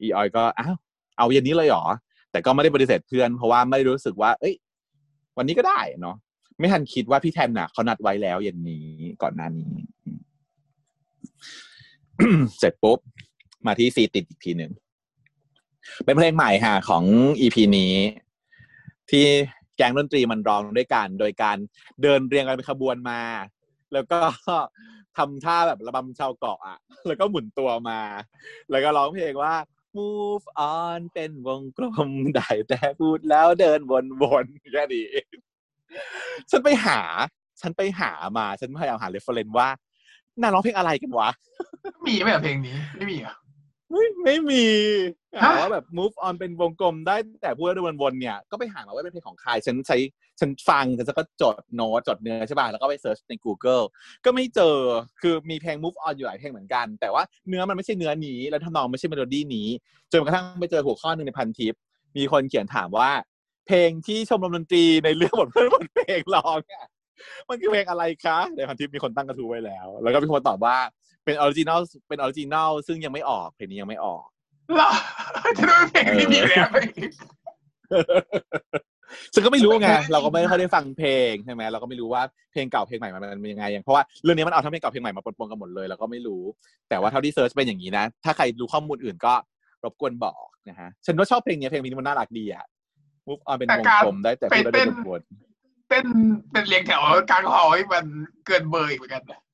B: อีออยก็อ้าวเอาเย็นนี้เลยเหรอแต่ก็ไม่ได้ปฏิเสธเพื่อน เพราะว่าไม่รู้สึกว่า เอ้ย วันนี้ก็ได้เนาะไม่ทันคิดว่าพี่แทนน่ะเขานัดไว้แล้วเย็นนี้ก่อนหน้านี้ เสร็จปุ๊บ มาที่ซีติดอีกทีหนึ่ง เป็นเพลงใหม่ค่ะของEP นี้ ที่แก๊งดนตรีมันร้องด้วยกัน โดยการเดินเรียงกันเป็นขบวนมา แล้วก็ทำท่าแบบระบำชาวเกาะอะ แล้วก็หมุนตัวมา แล้วก็ร้องเพลงว่า move on เป็นวงกลมได้แต่พูดแล้วเดินวนๆแค่นี้ฉันไปหา ฉันไปหามา ฉันพยายามหา reference ว่ามันร้องเพลงอะไรกันวะ
A: มีไหมเพลงนี้ ไม่มีอะ
B: ไม่ไม่มี
A: ฮะ
B: หาว่าแบบ move on เป็นวงกลมได้แต่พูดแล้วเดินวนๆเนี่ย ก็ไปหามาว่าเป็นเพลงของใครฉันใช้ฉันฟังฉันก็จดโน้ตจดเนื้อใช่ป่ะแล้วก็ไป search ใน Google ก็ไม่เจอคือมีเพลง move on อยู่หลายเพลงเหมือนกัน แต่ว่าเนื้อมันไม่ใช่เนื้อนี้แล้วทำนองไม่ใช่เมโลดี้นี้จนกระทั่งไปเจอหัวข้อหนึ่งในพันทิป มีคนเขียนถามว่า เพลงที่ชมรมดนตรีในเรื่องบทเพื่อนบทเพลงร้องอะมันคือเพลงอะไรคะในพันทิปมีคนตั้งกระทู้ไว้แล้ว แล้วก็มีคนตอบว่า เป็น original เป็น original ซึ่งยังไม่ออกเพลงนี้ยังไม่ออก
A: เหรอจะดูเพลงนี้มีแล้ว
B: ซึ่งก็ไม่รู้ไงเราก็ไม่ค่อยได้ฟังเพลงใช่ไหมเราก็ไม่รู้ว่าเพลงเก่าเพลงใหม่มันเป็นยังไงอย่างเพราะว่าเรื่องนี้มันเอาทั้งเพลงเก่าเพลงใหม่มาปนๆกันหมดเลยเราก็ไม่รู้ แต่ว่าเท่าที่ search เป็นอย่างนี้นะ ถ้าใครรู้ข้อมูลอื่นก็รบกวนบอกนะฮะฉันว่าชอบเพลงนี้เพลงนี้มันน่ารักดีอะ move on เป็นวงกลมได้แต่พูดแล้วเดินวน
A: เต้นเป็นเรียงแถวกลางหอให้มันเกินเบอร์อีกเหมือนกันนะ
B: ๆ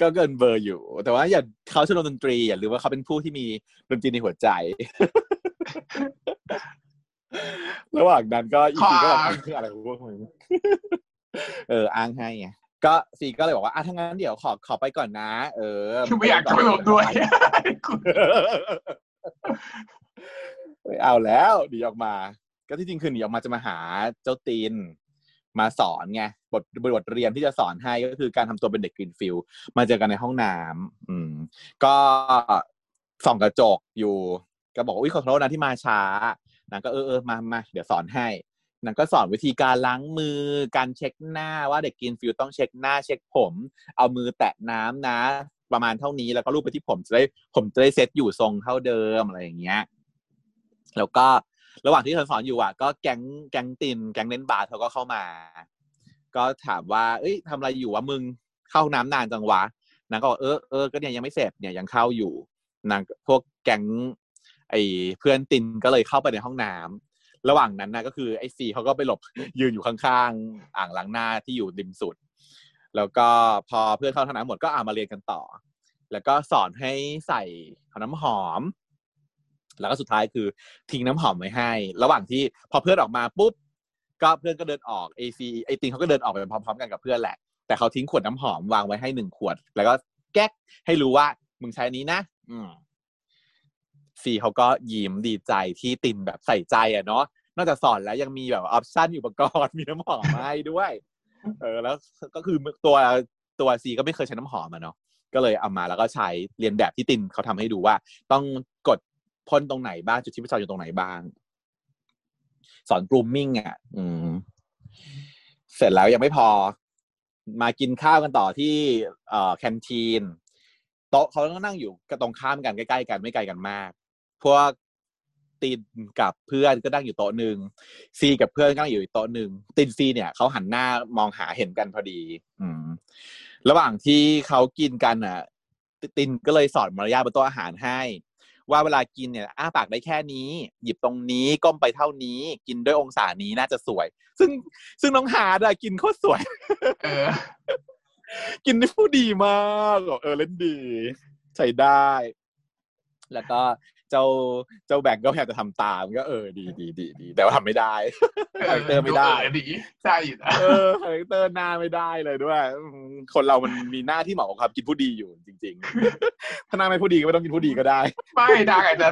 B: ก็เกินเบอร์อยู่ แต่ว่าอย่าเขาชมรมดนตรีอย่าลืมว่าเขาเป็นผู้ที่มีดนตรีในหัวใจ ระหว่างนั้นก็อีกทีก็แบบคืออะไรวะมึงเอออ้างให้ไงก็ซีก็เลยบอกว่าอะถ้างั้นเดี๋ยวขอขอไปก่อนนะ เออ
A: คือไม่อยากจะไปรวมด้วย
B: ไม่เอาแล้วหนีออกมา ก็ที่จริงคือหนีออกมาจะมาหาเจ้าตีน มาสอนไงบทบทเรียนที่จะสอนให้ก็คือการทำตัวเป็นเด็กกรีนฟิลมาเจอกันในห้องน้ำอืม ก็ส่องกระจกอยู่ ก็บอกว่าอุ้ยขอโทษนะที่มาช้านางก็เออเออมามาเดี๋ยวสอนให้นางก็สอนวิธีการล้างมือ การเช็คหน้าว่าเด็กกินฟิลต้องเช็คหน้าเช็คผม เอามือแตะน้ำนะ ประมาณเท่านี้แล้วก็รูปไปที่ผมจะได้ผมจะได้เซตอยู่ทรงเท่าเดิมอะไรอย่างเงี้ย แล้วก็ ระหว่างที่เธอสอนอยู่อะ ก็แก๊งแก๊งตินแก๊งเล่นบาสเขาก็เข้ามา ก็ถามว่า เอ้ยทำอะไรอยู่วะมึงเข้าห้องน้ำนานจังวะนางก็บอกเออเออก็เนี่ยยังไม่เสร็จเนี่ยยังเข้าอยู่นางพวกแก๊งไอ้เพื่อนตินก็เลยเข้าไปในห้องน้ำระหว่างนั้นนะก็คือไอ้ซีเขาก็ไปหลบยืนอยู่ข้างๆอ่างล้างหน้าที่อยู่ริมสุด แล้วก็พอเพื่อนเข้าห้องน้ำหมดก็อามาเรียนกันต่อ แล้วก็สอนให้ใส่น้ำหอม แล้วก็สุดท้ายคือทิ้งน้ำหอมไว้ให้ ระหว่างที่พอเพื่อนออกมาปุ๊บก็เพื่อนก็เดินออกอีซีอีตินเขาก็เดินออกไปพร้อมๆกันกับเพื่อนแหละ แต่เขาทิ้งขวดน้ำหอมวางไว้ให้หนึ่งขวด แล้วก็แก๊กให้รู้ว่ามึงใช้นี้นะ อืมซีเขาก็ยิ้มดีใจที่ตินแบบใส่ใจอะเนาะนอกจากสอนแล้วยังมีแบบ option อุปกรณ์มีน้ำหอมมาให้ด้วย เออ แล้วก็คือตัวตัวซีก็ไม่เคยใช้น้ำหอมอะเนาะก็เลยเอามาแล้วก็ใช้เรียนแบบที่ตินเขาทำให้ดูว่า ต้องกด พ่นตรงไหนบ้างจุดที่ประจรอยู่ตรงไหนบ้าง สอนกรูมมิ่งอะ อืม เสร็จแล้วยังไม่พอ มากินข้าวกันต่อที่เอ่อแคนทีนโต๊ะเขาก็นั่งอยู่กตรงข้ามกันใกล้ๆกันไม่ไกลกันมาก พวกตินกับเพื่อนก็นั่งอยู่โต๊ะหนึ่งซีกับเพื่อนก็นั่งอยู่อีกโต๊ะหนึ่งตินซีเนี่ยเขาหันหน้ามองหาเห็นกันพอดี อืม ระหว่างที่เขากินกันอะตินก็เลยสอนมารยาทบนโต๊ะอาหารให้ ว่าเวลากินเนี่ยอ้าปากได้แค่นี้ หยิบตรงนี้ก้มไปเท่านี้ กินด้วยองศานี้น่าจะสวย ซึ่งซึ่งน้องหาดอะกินโคตรสวย
A: เออ
B: กินได้ผู้ดีมากบอกเออเล่นดี ใช้ได้ แล้วก็ เจ้าเจ้าแบงก์ก็พยายามจะทำตามก็เออดีดีดีดีแต่ว่าทำไม่ได้คาแรคเตอร์ไม่ได้
A: เออดีใช่อยู่นะ
B: เออคาแรคเตอร์หน้าไม่ได้เลยด้วยอืมคนเรามันมีหน้าที่เหมาะกับความกินผู้ดีอยู่จริง ๆ ถ้าหน้าไม่ผู้ดีก็ไม่ต้องกินผู้ดีก็ได้
A: ไม่ดังอาจจะ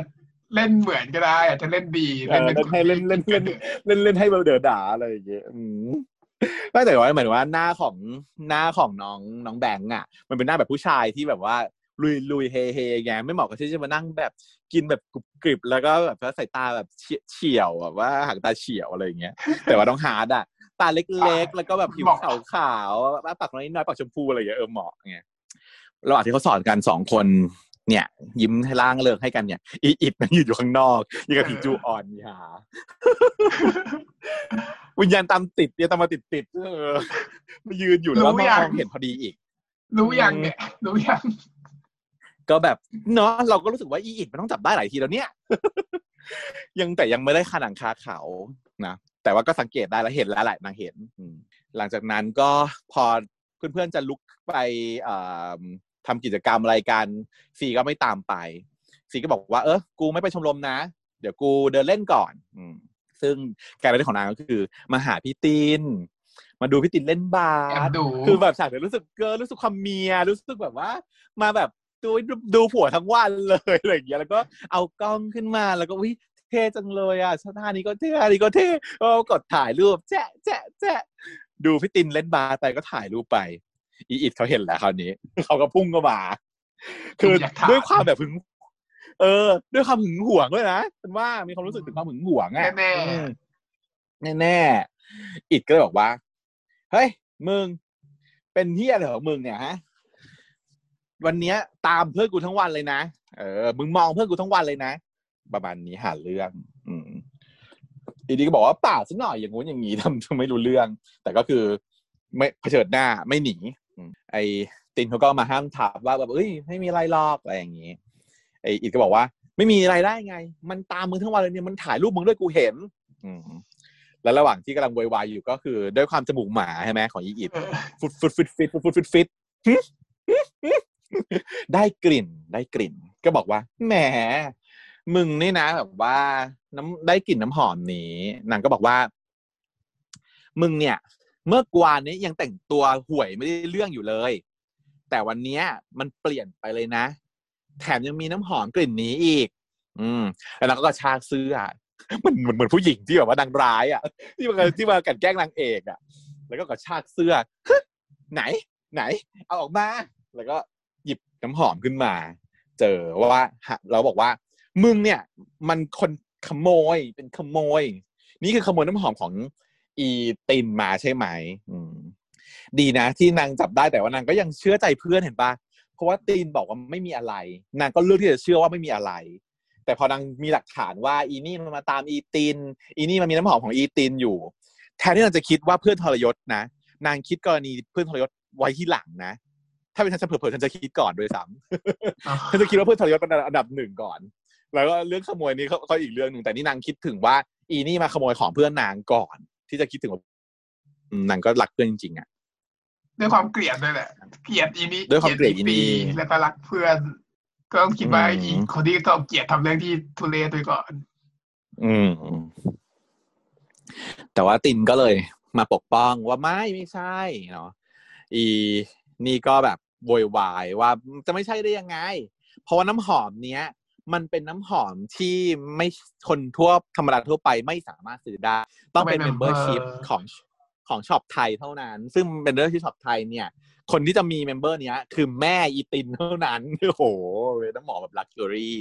A: เล่นเหมือนก็ได้อาจจะเล่นดี
B: เออ
A: เป็น
B: เล่นให้เล่นเล่นเล่นเล่นเล่นให้เบลเดอด่าอะไรอย่างเงี้ยอืมไม่แต่ว่าเหมือนว่าหน้าของหน้าของน้องน้องแบงค์อะ มันเป็นหน้าแบบผู้ชายที่แบบว่า ลุยลุยเฮเฮไงไม่เหมาะกับที่จะมานั่งแบบกินแบบกรุบกริบแล้วก็แบบสายตาแบบเฉียเฉียวแบบว่าหางตาเฉียวอะไรอย่างเงี้ย แต่ว่าน้องฮาร์ดอะตาเล็กๆ แล้วก็แบบผิวขาวขาวๆปากน้อยๆปากชมพูอะไรอย่างเงี้ยเออเหมาะไงระหว่างที่เขาสอนกันสองคน เนี่ย ยิ้มให้ล่างเลิกให้กันเนี่ยอีอิดมันยืนอยู่ข้างนอกยังกับผีจูออนนี่ฮะวิญญาณตามติดเนี่ยตามมาติดติดๆเออมายืนอยู่แล้วมองเห็นพอดีอีก
A: รู้ยังเนี่ยรู้ยัง
B: ก็แบบเนาะเราก็รู้สึกว่าอีอิดมันต้องจับได้หลายทีแล้วเนี่ย ยังแต่ยังไม่ได้ขนังคาเขานะแต่ว่าก็สังเกตได้แล้วเห็นแล้วแหละนางเห็นอืมหลังจากนั้นก็พอเพื่อนๆจะลุกไปเอ่อทำกิจกรรมอะไรกันซีก็ไม่ตามไปซีก็บอกว่าเออกูไม่ไปชมรมนะ เดี๋ยวกูเดินเล่นก่อนอืมซึ่งการเล่นของนางก็คือ มาหาพี่ตินมาดูพี่ตินเล่นบา
A: แอบ
B: ส
A: ดู
B: คือแบบฉากเนี้ยรู้สึกเกินรู้สึกความเมียรู้สึกแบบว่า มาแบบ ดูดูผัวทั้งวันเลยอะไรอย่างเงี้ยแล้วก็เอากล้องขึ้นมาแล้วก็วิเท่จังเลยอะท่านี้ก็เท่ท่านี้ก็เท่เออกดถ่ายรูปแจ๊ะแจ๊ะแจ๊ะดูพี่ตินเล่นบาสไปก็ถ่ายรูปไป อีอิดเขาเห็นแล้วคราวนี้เขาก็พุ่งเข้ามา คือ
A: อยากถ่าย
B: ด้วยความแบบหึง เออ ด้วยความหึงหวงด้วยนะฉันว่ามีความรู้สึกถึงความหึงหวงอะ
A: แน่ๆ
B: อืมแน่ๆอิดก็เลยบอกว่า เฮ้ย มึง เป็นเฮียอะไรของมึงเนี่ยฮะ วันเนี้ยตามเพื่อนกูทั้งวันเลยนะ เออ มึงมองเพื่อนกูทั้งวันเลยนะ ประมาณนี้หาเรื่อง อืมอีดีก็บอกว่าเปล่าสักหน่อยอย่างงู้นอย่างงี้ทำทำไม่รู้เรื่อง แต่ก็คือไม่เผชิญหน้าไม่หนีอืมไอตินเขาก็มาห้ามถามว่าแบบเอ้ยไม่มีอะไรหรอกอะไรอย่างงี้ไออิดก็บอกว่า ไม่มีอะไรได้ไง มันตามมึงทั้งวันเลยเนี่ยมันถ่ายรูปมึงด้วยกูเห็น อืมแล้วระหว่างที่กำลังโวยวายอยู่ก็คือ ด้วยความจมูกหมาใช่ไหมของอีอิด
A: เออ
B: ฟุดฟุดฟิตฟิตฟุดฟุดฟิตฟิตหึหึหึ ได้กลิ่นได้กลิ่น ก็บอกว่าแหมมึงนี่นะแบบว่า น้ำได้กลิ่นน้ำหอมนี้นางก็บอกว่า มึงเนี่ย เมื่อกวานนี้ยังแต่งตัวห่วยไม่ได้เรื่องอยู่เลย แต่วันเนี้ย มันเปลี่ยนไปเลยนะ แถมยังมีน้ำหอมกลิ่นนี้อีก อืม แล้วนางก็กระชากเสื้อมันเหมือนเหมือนผู้หญิงที่แบบว่านางร้ายอะ ที่มาที่มากันแกล้งนางเอกอะ แล้วก็กระชากเสื้อ ไหน ไหน เอาออกมา แล้วก็ น้ำหอมขึ้นมา เจอว่าเราบอกว่า มึงเนี่ย มันคนขโมยเป็นขโมย นี่คือขโมยน้ำหอมของอีตินมาใช่ไหมดีนะ ที่นางจับได้แต่ว่านางก็ยังเชื่อใจเพื่อนเห็นปะเพราะว่าตินบอกว่าไม่มีอะไร นางก็เลือกที่จะเชื่อว่าไม่มีอะไร แต่พอนางมีหลักฐานว่า อีนี่มันมาตามอีติน อีนี่มันมีน้ำหอมของอีตินอยู่ แทนที่นางจะคิดว่าเพื่อนทรยศนะ นางคิดกรณีเพื่อนทรยศไว้ที่หลังนะ ถ้าเป็นฉันฉันเผื่อๆฉันจะคิดก่อนด้วยซ้ำ
A: อ๋อ
B: ฉันจะคิดว่าเพื่อนทรยศเป็นอันดับหนึ่งก่อน แล้วก็เรื่องขโมยนี้เขาเขาอีกเรื่องหนึ่งแต่นี่นางคิดถึงว่า อีนี่มาขโมยของเพื่อนนางก่อน ที่จะคิดถึงว่าอืมนางก็รักเพื่อนจริงๆอะ
A: ด้วยความเกลียดด้วยแหละ เกลียดอีนี้
B: ด้วยความเกลียดอีนี่
A: ปีแล้วก็รักเพื่อน ก็ต้องคิดว่า
B: อืม
A: อีคนที่ต้องเกลียดทำเรื่องที่ทุเรศไปก่อน
B: อืม แต่ว่าตินก็เลยมาปกป้องว่าไม่ไม่ใช่เนาะอี นี่ก็แบบโวยวายว่าจะไม่ใช่ได้ยังไง เพราะว่าน้ำหอมเนี้ย มันเป็นน้ำหอมที่ไม่คนทั่วธรรมดาทั่วไปไม่สามารถซื้อได้ ต้องเป็น
A: ต้องเป็น
B: membership
A: member
B: ของของช็อปไทยเท่านั้น ซึ่งเป็นเรื่องที่ช็อปไทยเนี่ย คนที่จะมี member เนี้ย คือแม่อีตินเท่านั้นโอ้โหเป็นน้ำหอมแบบ luxury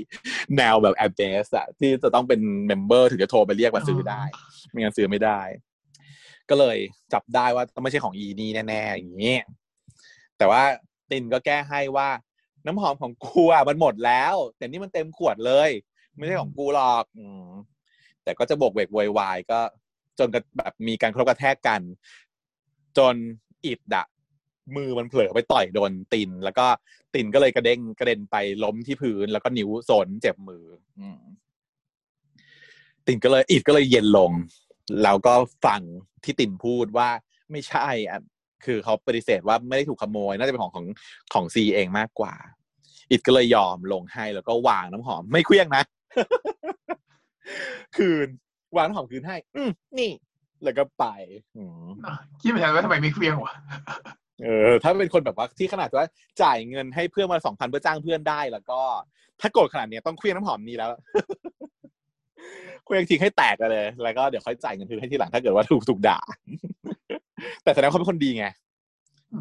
B: แนวแบบแอร์เมสอะที่จะต้องเป็นเมมเบอร์ถึงจะโทรไปเรียกมาซื้อได้ไม่งั้นซื้อไม่ได้ ก็เลยจับได้ว่าต้องไม่ใช่ของอีนี่แน่ๆอย่างนี้ แต่ว่าตินก็แก้ให้ว่า น้ำหอมของกูอะมันหมดแล้ว แต่นี่มันเต็มขวดเลย ไม่ใช่ของกูหรอกอืมแต่ก็จะบกเวกโวยวายก็ จนกระแบบมีการกรบกระแทกกัน จนอิดอะมือมันเผลอไปต่อยโดนติน แล้วก็ตินก็เลยกระเด้งกระเด็นไปล้มที่พื้น แล้วก็นิ้วโซนเจ็บมืออืตินก็เลยอิดก็เลยเย็นลง แล้วก็ฟังที่ตินพูดว่าไม่ใช่อะ คือเขาปฏิเสธว่าไม่ได้ถูกขโมย น่าจะเป็นของของของซีเองมากกว่า อิดก็เลยยอมลงให้แล้วก็วางน้ำหอมไม่เคลี้ยงนะ คืน วางน้ำหอมคืนให้ อืมนี่ แล้วก็ไปอืม
A: อะคิดไม่ทันว่าทำไมไม่เคลียงวะ
B: เออถ้าเป็นคนแบบว่าที่ขนาดว่าจ่ายเงินให้เพื่อนมาสองพันเพื่อจ้างเพื่อนได้แล้วก็ ถ้าโกรธขนาดเนี้ยต้องเคลี้ยงน้ำหอมนี้แล้วเคลี้ยงทิ้งให้แตกไปเลย แล้วก็เดี๋ยวค่อยจ่ายเงินคืนให้ทีหลังถ้าเกิดว่าถูกถูกด่า แต่แสดงว่าเขาเป็นคนดีไง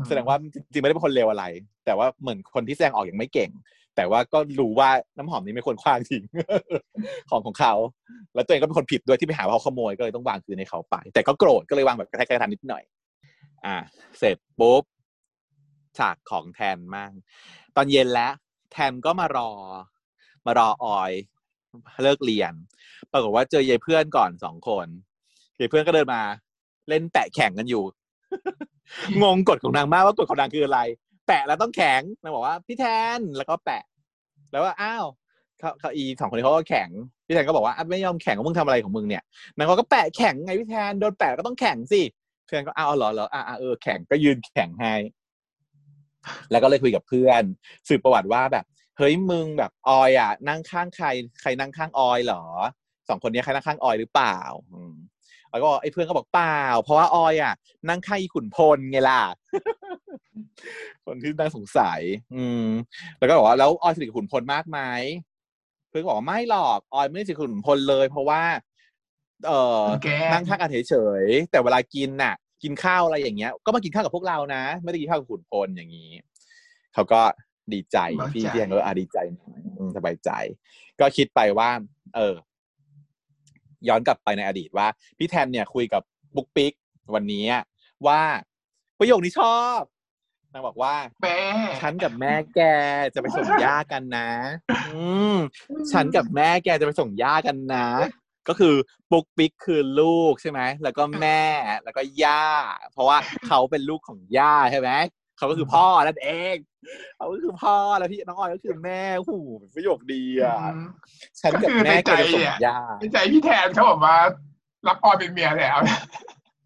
B: แสดงว่าจริงๆไม่ได้เป็นคนเลวอะไร แต่ว่าเหมือนคนที่แสดงออกอย่างไม่เก่ง แต่ว่าก็รู้ว่าน้ำหอมนี้ไม่ควรคว้างทิ้งของของเขา แล้วตัวเองก็เป็นคนผิดด้วยที่ไปหาว่าเขาขโมยก็เลยต้องวางคืนให้เขาไป แต่ก็โกรธก็เลยวางแบบกระแทกกระทันนิดหน่อย อ่า เสร็จปุ๊บฉากของแทนมั่งตอนเย็นแล้ว แทนก็มารอ มารอออย เลิกเรียน ปรากฏว่าเจอยายเพื่อนก่อนสองคนยายเพื่อนก็เดินมา เล่นแปะแข่งกันอยู่ งงกฎของนางมากว่ากฎของนางคืออะไร แปะแล้วต้องแข็งนางบอกว่าพี่แทนแล้วก็แปะ แล้วว่าอ้าวเขาเขาอีสองคนนี้เขาก็แข็งพี่แทนก็บอกว่าไม่ยอมแข็งมึงทำอะไรของมึงเนี่ยนางก็แปะแข็งไงพี่แทนโดนแปะก็ต้องแข็งสิพี่แทนก็อ้าวเหรอเหรออ่าเออแข็งก็ยืนแข็งให้ แล้วก็เลยคุยกับเพื่อนสืบประวัติว่าแบบเฮ้ยมึงแบบออยอะ นั่งข้างใคร ใครนั่งข้างออยเหรอสองคนนี้ใครนั่งข้างออยหรือเปล่า แล้วก็ไอ้เพื่อนก็บอกเปล่า เพราะว่าออยอะ นั่งข้างอีขุนพลไงล่ะ คนที่น่าสงสัย อืม แล้วก็บอกว่าแล้วออยสนิทกับขุนพลมากไหมเพื่อนก็บอกว่าไม่หรอกออยไม่ได้สนิทกับขุนพลเลย เพราะว่า เออ
A: แก
B: นั่งข้างกันเฉยๆแต่เวลากินน่ะ กินข้าวอะไรอย่างเงี้ย ก็มากินข้าวกับพวกเรานะ ไม่ได้กินข้าวกับขุนพลอย่างนี้เขาก็ดีใจ
A: สบายใจ
B: พี่พี่แทนก็อะดีใจหน่อยอืมสบายใจ ก็คิดไปว่า เออ ย้อนกลับไปในอดีตว่า พี่แทนเนี่ยคุยกับบุ๊กปิ๊กวันนี้ว่าประโยคนี้ชอบนางบอกว่า
A: แม่
B: ฉันกับแม่แกจะไปส่งย่ากันนะ อืมฉันกับแม่แกจะไปส่งย่ากันนะ ก็คือปุ๊กปิ๊กคือลูกใช่ไหมแล้วก็แม่แล้วก็ย่า เพราะว่าเขาเป็นลูกของย่าใช่ไหม เขาก็คือพ่อนั่นเองเขาก็คือพ่อแล้วพี่น้องออยก็คือแม่โอ้โหประโยคดีอะ
A: อืม
B: ฉันกับแม่แกจะส่งย่า
A: ในใจพี่แทนเขาบอกว่า รับออยเป็นเมียแล้ว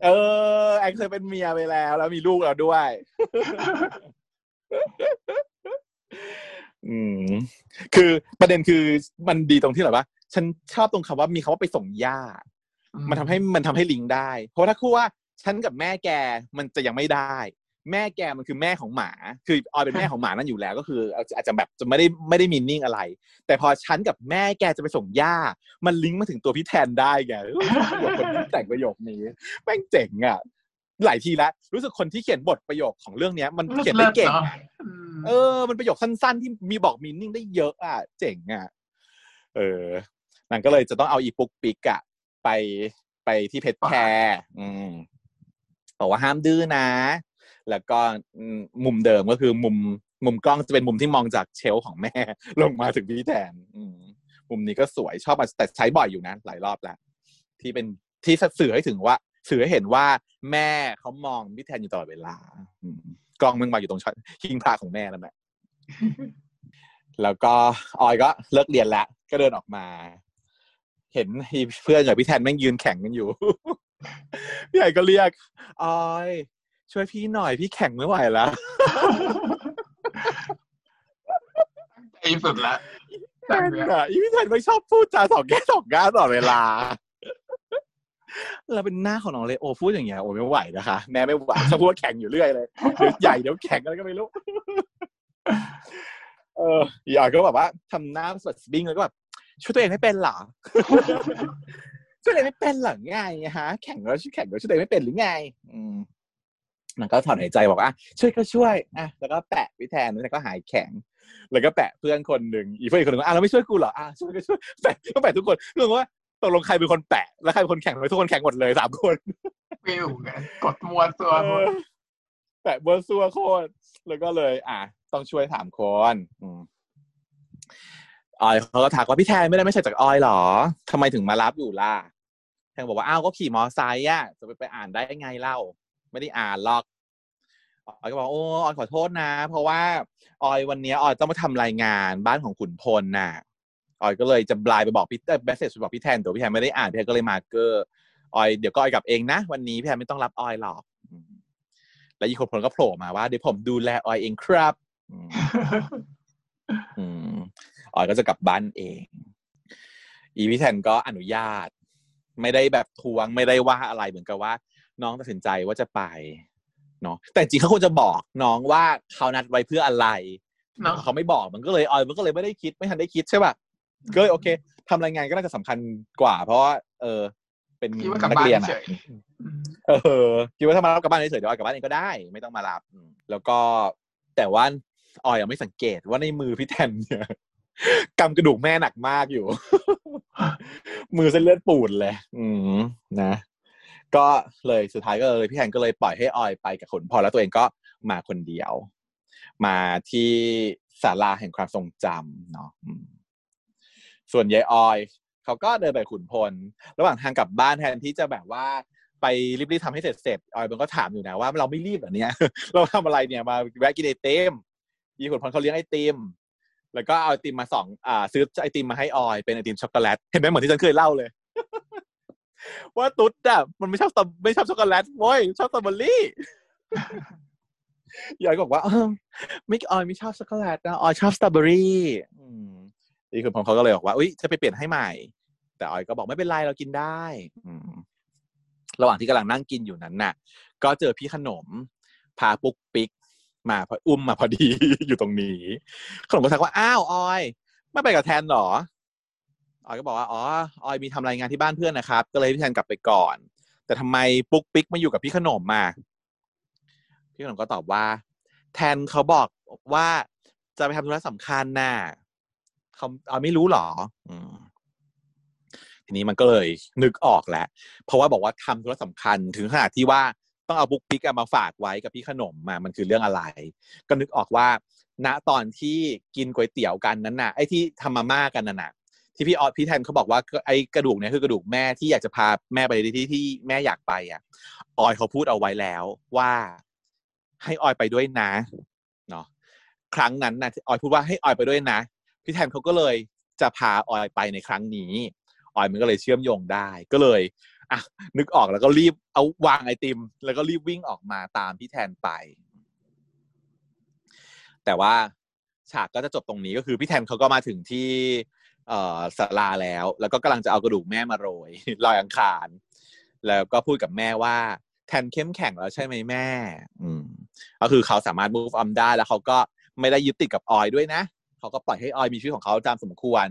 B: เออแอนเคยเป็นเมียไปแล้ว แล้วมีลูกแล้วด้วย อืม คือประเด็นคือมันดีตรงที่แบบว่าฉันชอบตรงคำว่ามีคำว่าไปส่งย่า มันทำให้มันทำให้ลิงก์ได้ เพราะถ้าคู่ว่าฉันกับแม่แกมันจะยังไม่ได้ แม่แกมันคือแม่ของหมา คือออยเป็นแม่ของหมานั่นอยู่แล้ว ก็คืออาจจะแบบจะไม่ได้ไม่ได้มีนิ่งอะไร แต่พอฉันกับแม่แกจะไปส่งย่า มันลิงก์มาถึงตัวพี่แทนได้ไงเฮ้ยคนที่แต่งประโยคนี้แม่งเจ๋งอะหลายทีแล้วรู้สึกคนที่เขียนบทประโยคของเรื่องเนี้ย มันเขียนได้เก่ง
A: ลิศ
B: อะ
A: นาะอืม
B: เออ มันประโยคสั้น ๆ ที่มีบอกมีนิ่งได้เยอะอะเจ๋งอะเออนางก็เลยจะต้องเอาอีปุ๊กปิกอะไปไปที่เพชรแคร์อืมบอกว่าห้ามดื้อนะ แล้วก็อืมมุมเดิมก็คือมุมมุมกล้องจะเป็นมุมที่มองจากเชลฟ์ของแม่ ลงมาถึงพี่แทนอืมมุมนี้ก็สวยชอบมาแต่ใช้บ่อยอยู่นะหลายรอบแล้ว ที่เป็นที่สื่อให้ถึงว่า สื่อให้เห็นว่าแม่เขามองพี่แทนอยู่ตลอดเวลาอืมกล้องมึงมาอยู่ตรงช้อนคิงพระของแม่นั่นแหละแล้วก็ออยก็เลิกเรียนแล้ว ก็เดินออกมา เห็นเพื่อนกับพี่แทนแม่งยืนแข่งกันอยู่พี่ใหญ่ก็เรียกออย ช่วยพี่หน่อยพี่แข่งไม่ไหวแล้ว
A: ใจสุดละ
B: แทนอะอีพี่แทนไม่ชอบพูดจาสองแง่สองก้าตลอดเวลาเราเป็นหน้าของน้องเลโอพูดอย่างเงี้ยโอ้ไม่ไหวนะคะแม่ไม่ไหวชอบพูดว่าแข่งอยู่เรื่อยเลยเดี๋ยวใหญ่เดี๋ยวแข่งอะไรก็ไม่รู้เอออีออยก็แบบว่าทำหน้าสดสบิ้งแล้วก็แบบช่วยตัวเองไม่เป็นเหรอช่วยตัวเองไม่เป็นเหรอไงฮะ แข่งแล้วช่วยแข่งแล้วช่วยตัวเองไม่เป็นหรือไง อืม มันก็ถอนหายใจบอกว่าช่วยก็ช่วยอะแล้วก็แปะพี่แทนแล้วก็หายแข็ง แล้วก็แปะเพื่อนคนหนึ่งอีกเพื่อนอีกคนหนึ่งว่าอะเราไม่ช่วยกูเหรออะช่วยก็ช่วยแปะก็แปะทุกคนเรื่องว่าตกลงใครเป็นคนแปะแล้วใครเป็นคนแข่งทำไมทุกคนแข่งหมดเลยสามคน
A: ไม่รู้ไงกดมัวตัว
B: เออแปะเบอร์ซัวโคตรแล้วก็เลย อะต้องช่วยสามคนอืมออยเขาก็ถามว่าพี่แทนไม่ได้ไม่ใช่จากออยเหรอทำไมถึงมารับอยู่ล่ะแทนบอกว่าอ้าวก็ขี่มอไซค์อะจะไปไปอ่านได้ไงเล่า ไม่ได้อ่านหรอกออยก็บอกโอ้ออยขอโทษนะ เพราะว่าออยวันนี้ออยต้องมาทำรายงานบ้านของขุนพลน่ะออยก็เลยจะไลน์ไปบอกพี่ message ไปบอกพี่แทนแต่พี่แทนไม่ได้อ่านพี่แทนก็เลยมาเก้อออยเดี๋ยวก็ออยกลับเองนะ วันนี้พี่แทนไม่ต้องรับออยหรอกแล้วอีขุนพลก็โผล่มาว่าเดี๋ยวผมดูแลออยเองครับออยก็จะกลับบ้านเอง อีพี่แทนก็อนุญาต ไม่ได้แบบทวงไม่ได้ว่าอะไรเหมือนกับว่า น้องตัดสินใจว่าจะไปเนาะแต่จริงๆเขาควรจะบอกน้องว่าเขานัดไว้เพื่ออะไร
A: เนาะ
B: เขาไม่บอกมันก็เลยออยมันก็เลยไม่ได้คิดไม่ทันได้คิดใช่ป่ะก็เลยโอเคทำรายงานก็น่าจะสำคัญกว่า เพราะว่าเออ เป็น
A: คิดว่ากลับ
B: นัก
A: บ้าน
B: เรียน
A: เฉ
B: อะ
A: ยๆอืม
B: เออคิดว่าถ้ามารับกลับบ้านเฉยๆเดี๋ยวออยกลับบ้านเองก็ได้ ไม่ต้องมารับอืมแล้วก็แต่ว่าออยยังไม่สังเกตว่าในมือพี่แทนเนี่ยกำกระดูกแม่หนักมากอยู่ มือเส้นเลือดปูดเลย อืมนะ ก็เลยสุดท้ายก็เลยพี่แทนก็เลยปล่อยให้ออยไปกับขนพอแล้วตัวเองก็มาคนเดียว มาที่ศาลาแห่งความทรงจำเนาะส่วนยายออยเขาก็เดินไปขุนพล ระหว่างทางกลับบ้านแทนที่จะแบบว่าไปรีบๆทำให้เสร็จเสร็จๆออยมันก็ถามอยู่นะว่าเราไม่รีบเหรอเนี่ย เราทำอะไรเนี่ยมาแวะกินไอติมอีขุนพลเขาเลี้ยงไอติมแล้วก็เอาไอติมมาสองอ่าซื้อไอติมมาให้ออยเป็นไอติมช็อกโกแลตเห็นไหมเหมือนที่ฉันเคยเล่าเลย ว่าตุ๊ดอะมันไม่ชอบสตรอไม่ชอบช็อกโกแลตโว้ยชอบสตรอเบอรี่ยายบอกว่าออไม่ออยไม่ชอบช็อกโกแลตนะออยชอบสตรอเบอรี่อืมนี่คือผมเขาก็เลยบอกว่าอุ้ยจะไปเปลี่ยนให้ใหม่ แต่ออยก็บอกไม่เป็นไรเรากินได้ อืมระหว่างที่กำลังนั่งกินอยู่นั้นน่ะ ก็เจอพี่ขนม พาปุ๊กปิ๊กมาพออุ้มมาพอดีอยู่ตรงนี้ ขนมก็ทักว่าอ้าวออย ไม่ไปกับแทนเหรอ ออยก็บอกว่าอ๋อออยมีทำรายงานที่บ้านเพื่อนนะครับ ก็เลยพี่แทนกลับไปก่อน แต่ทำไมปุ๊กปิ๊กมาอยู่กับพี่ขนมมาพี่ขนมก็ตอบว่า แทนเขาบอกว่าจะไปทำธุระสำคัญน่ะเขาเอาไม่รู้เหรออทีนี้มันก็เลยนึกออกแล้ว เพราะว่าบอกว่าทำธุระสำคัญถึงขนาดที่ว่าต้องเอาบุ๊กปิ๊กมาฝากไว้กับพี่ขนมมามันคือเรื่องอะไร ก็นึกออกว่า ณตอนที่กินก๋วยเตี๋ยวกันนั้นน่ะไอ้ที่ทำมาม่ากันน่ะน่ะ ที่พี่ออสพี่แทนเขาบอกว่าไอ้กระดูกเนี่ยคือกระดูกแม่ที่อยากจะพาแม่ไปที่ที่แม่อยากไปอะออยเขาพูดเอาไว้แล้วว่าให้ออยไปด้วยนะเนาะครั้งนั้นนะออยพูดว่าให้ออยไปด้วยนะ พี่แทนเขาก็เลยจะพาออยไปในครั้งนี้ออยมันก็เลยเชื่อมโยงได้ก็เลยอะนึกออกแล้วก็รีบเอาวางไอติม แล้วก็รีบวิ่งออกมาตามพี่แทนไป แต่ว่าฉากก็จะจบตรงนี้ก็คือพี่แทนเขาก็มาถึงที่ ศาลาแล้ว แล้วก็กำลังจะเอากระดูกแม่มาโรยลอยอังคาร แล้วก็พูดกับแม่ว่า แทนเข้มแข็งแล้วใช่ไหมแม่ อืมก็คือเขาสามารถ move on ได้แล้วเขาก็ไม่ได้ยึดติดกับออยด้วยนะเขาก็ปล่อยให้ออยมีชีวิตของเขาตามสมควร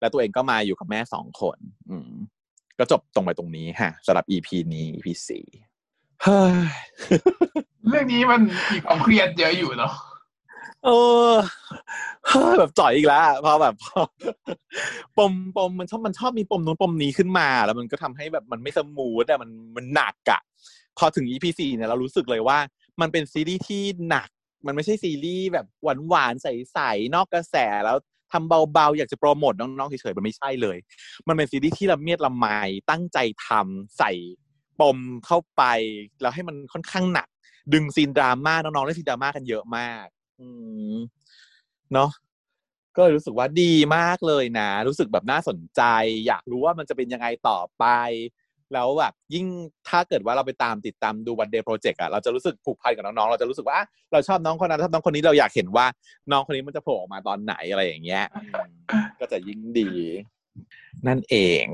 B: แล้วตัวเองก็มาอยู่กับแม่สองคน อืมก็จบตรงไปตรงนี้ฮะสำหรับ EP นี้ EP สี่เฮ้ย
A: เรื่องนี้มันมีความเครียดเยอะอยู่เนาะ
B: เออเฮ้ยแบบจ่อยอีกแล้วพอแบบปมปมมันชอบมันชอบมีปมนู้นปมนี้ขึ้นมา แล้วมันก็ทำให้แบบมันไม่สมูทอะมันมันหนักอะพอถึง EP สี่เนี่ยเรารู้สึกเลยว่า มันเป็นซีรีส์ที่หนัก มันไม่ใช่ซีรีส์แบบหวานหวานๆใสๆนอกกระแสแล้วทำเบาๆ อยากจะโปรโมทน้องๆเฉยๆมันไม่ใช่เลย มันเป็นซีรีส์ที่ละเมียดละไมตั้งใจทำใส่ปมเข้าไป แล้วให้มันค่อนข้างหนัก ดึงซีนดราม่าน้องๆเล่นซีนดราม่ากันเยอะมาก อืมเนาะก็เลยรู้สึกว่าดีมากเลยนะ รู้สึกแบบน่าสนใจ อยากรู้ว่ามันจะเป็นยังไงต่อไป แล้วแบบยิ่งถ้าเกิดว่าเราไปตามติดตามดูวันเดย์โปรเจกต์อะเราจะรู้สึกผูกพันกับน้องๆ เราจะรู้สึกว่าอะเราชอบน้องคนนั้นชอบน้องคนนี้เราอยากเห็นว่าน้องคนนี้มันจะโผล่ออกมาตอนไหนอะไรอย่างเงี้ยอืมก็จะยิ่งดี นั่นเอง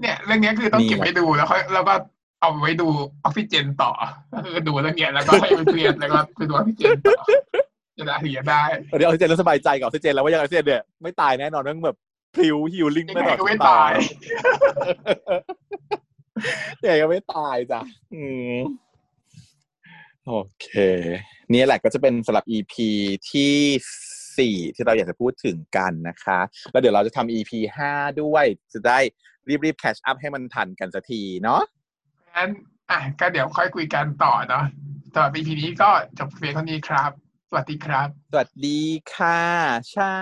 A: เนี่ย เรื่องนี้คือต้อง
B: นี่
A: เก็บ
B: แหละ
A: ไว้ดูแล้วค่อยแล้วก็ เอาไว้ดูออกซิเจนต่อก็คือดูเรื่องเนี้ยแล้วก็ให้ไปเครียดแล้วก็ไปดูออกซิเจนต่อจะได้ถึงจะได้
B: เดี๋ยวออกซิเจนแล้วสบายใจกับออกซิเจนแล้วว่ายังออกซิเจนเนี่ยไม่ตายแน่นอนเรื่องแบบพริวฮิลลิ่ง
A: ยัง
B: ไม่
A: ไง
B: ตลอด
A: ก็ไม่
B: ชีวิ
A: ตาย
B: ยังไงก็ไม่ตายจ้ะอืมโอเค นี่แหละก็จะเป็นสำหรับ EP ที่สี่ที่เราอยากจะพูดถึงกันนะคะ แล้วเดี๋ยวเราจะทำ EP ห้าด้วย จะได้รีบๆ catch up ให้มันทันกันสักทีเนาะ
A: งั้นอะก็เดี๋ยวค่อยคุยกันต่อเนาะสำหรับ EP นี้ก็จบเพียงเท่านี้ครับ สวัสดีครับ
B: สวัสดีค่ะเช้า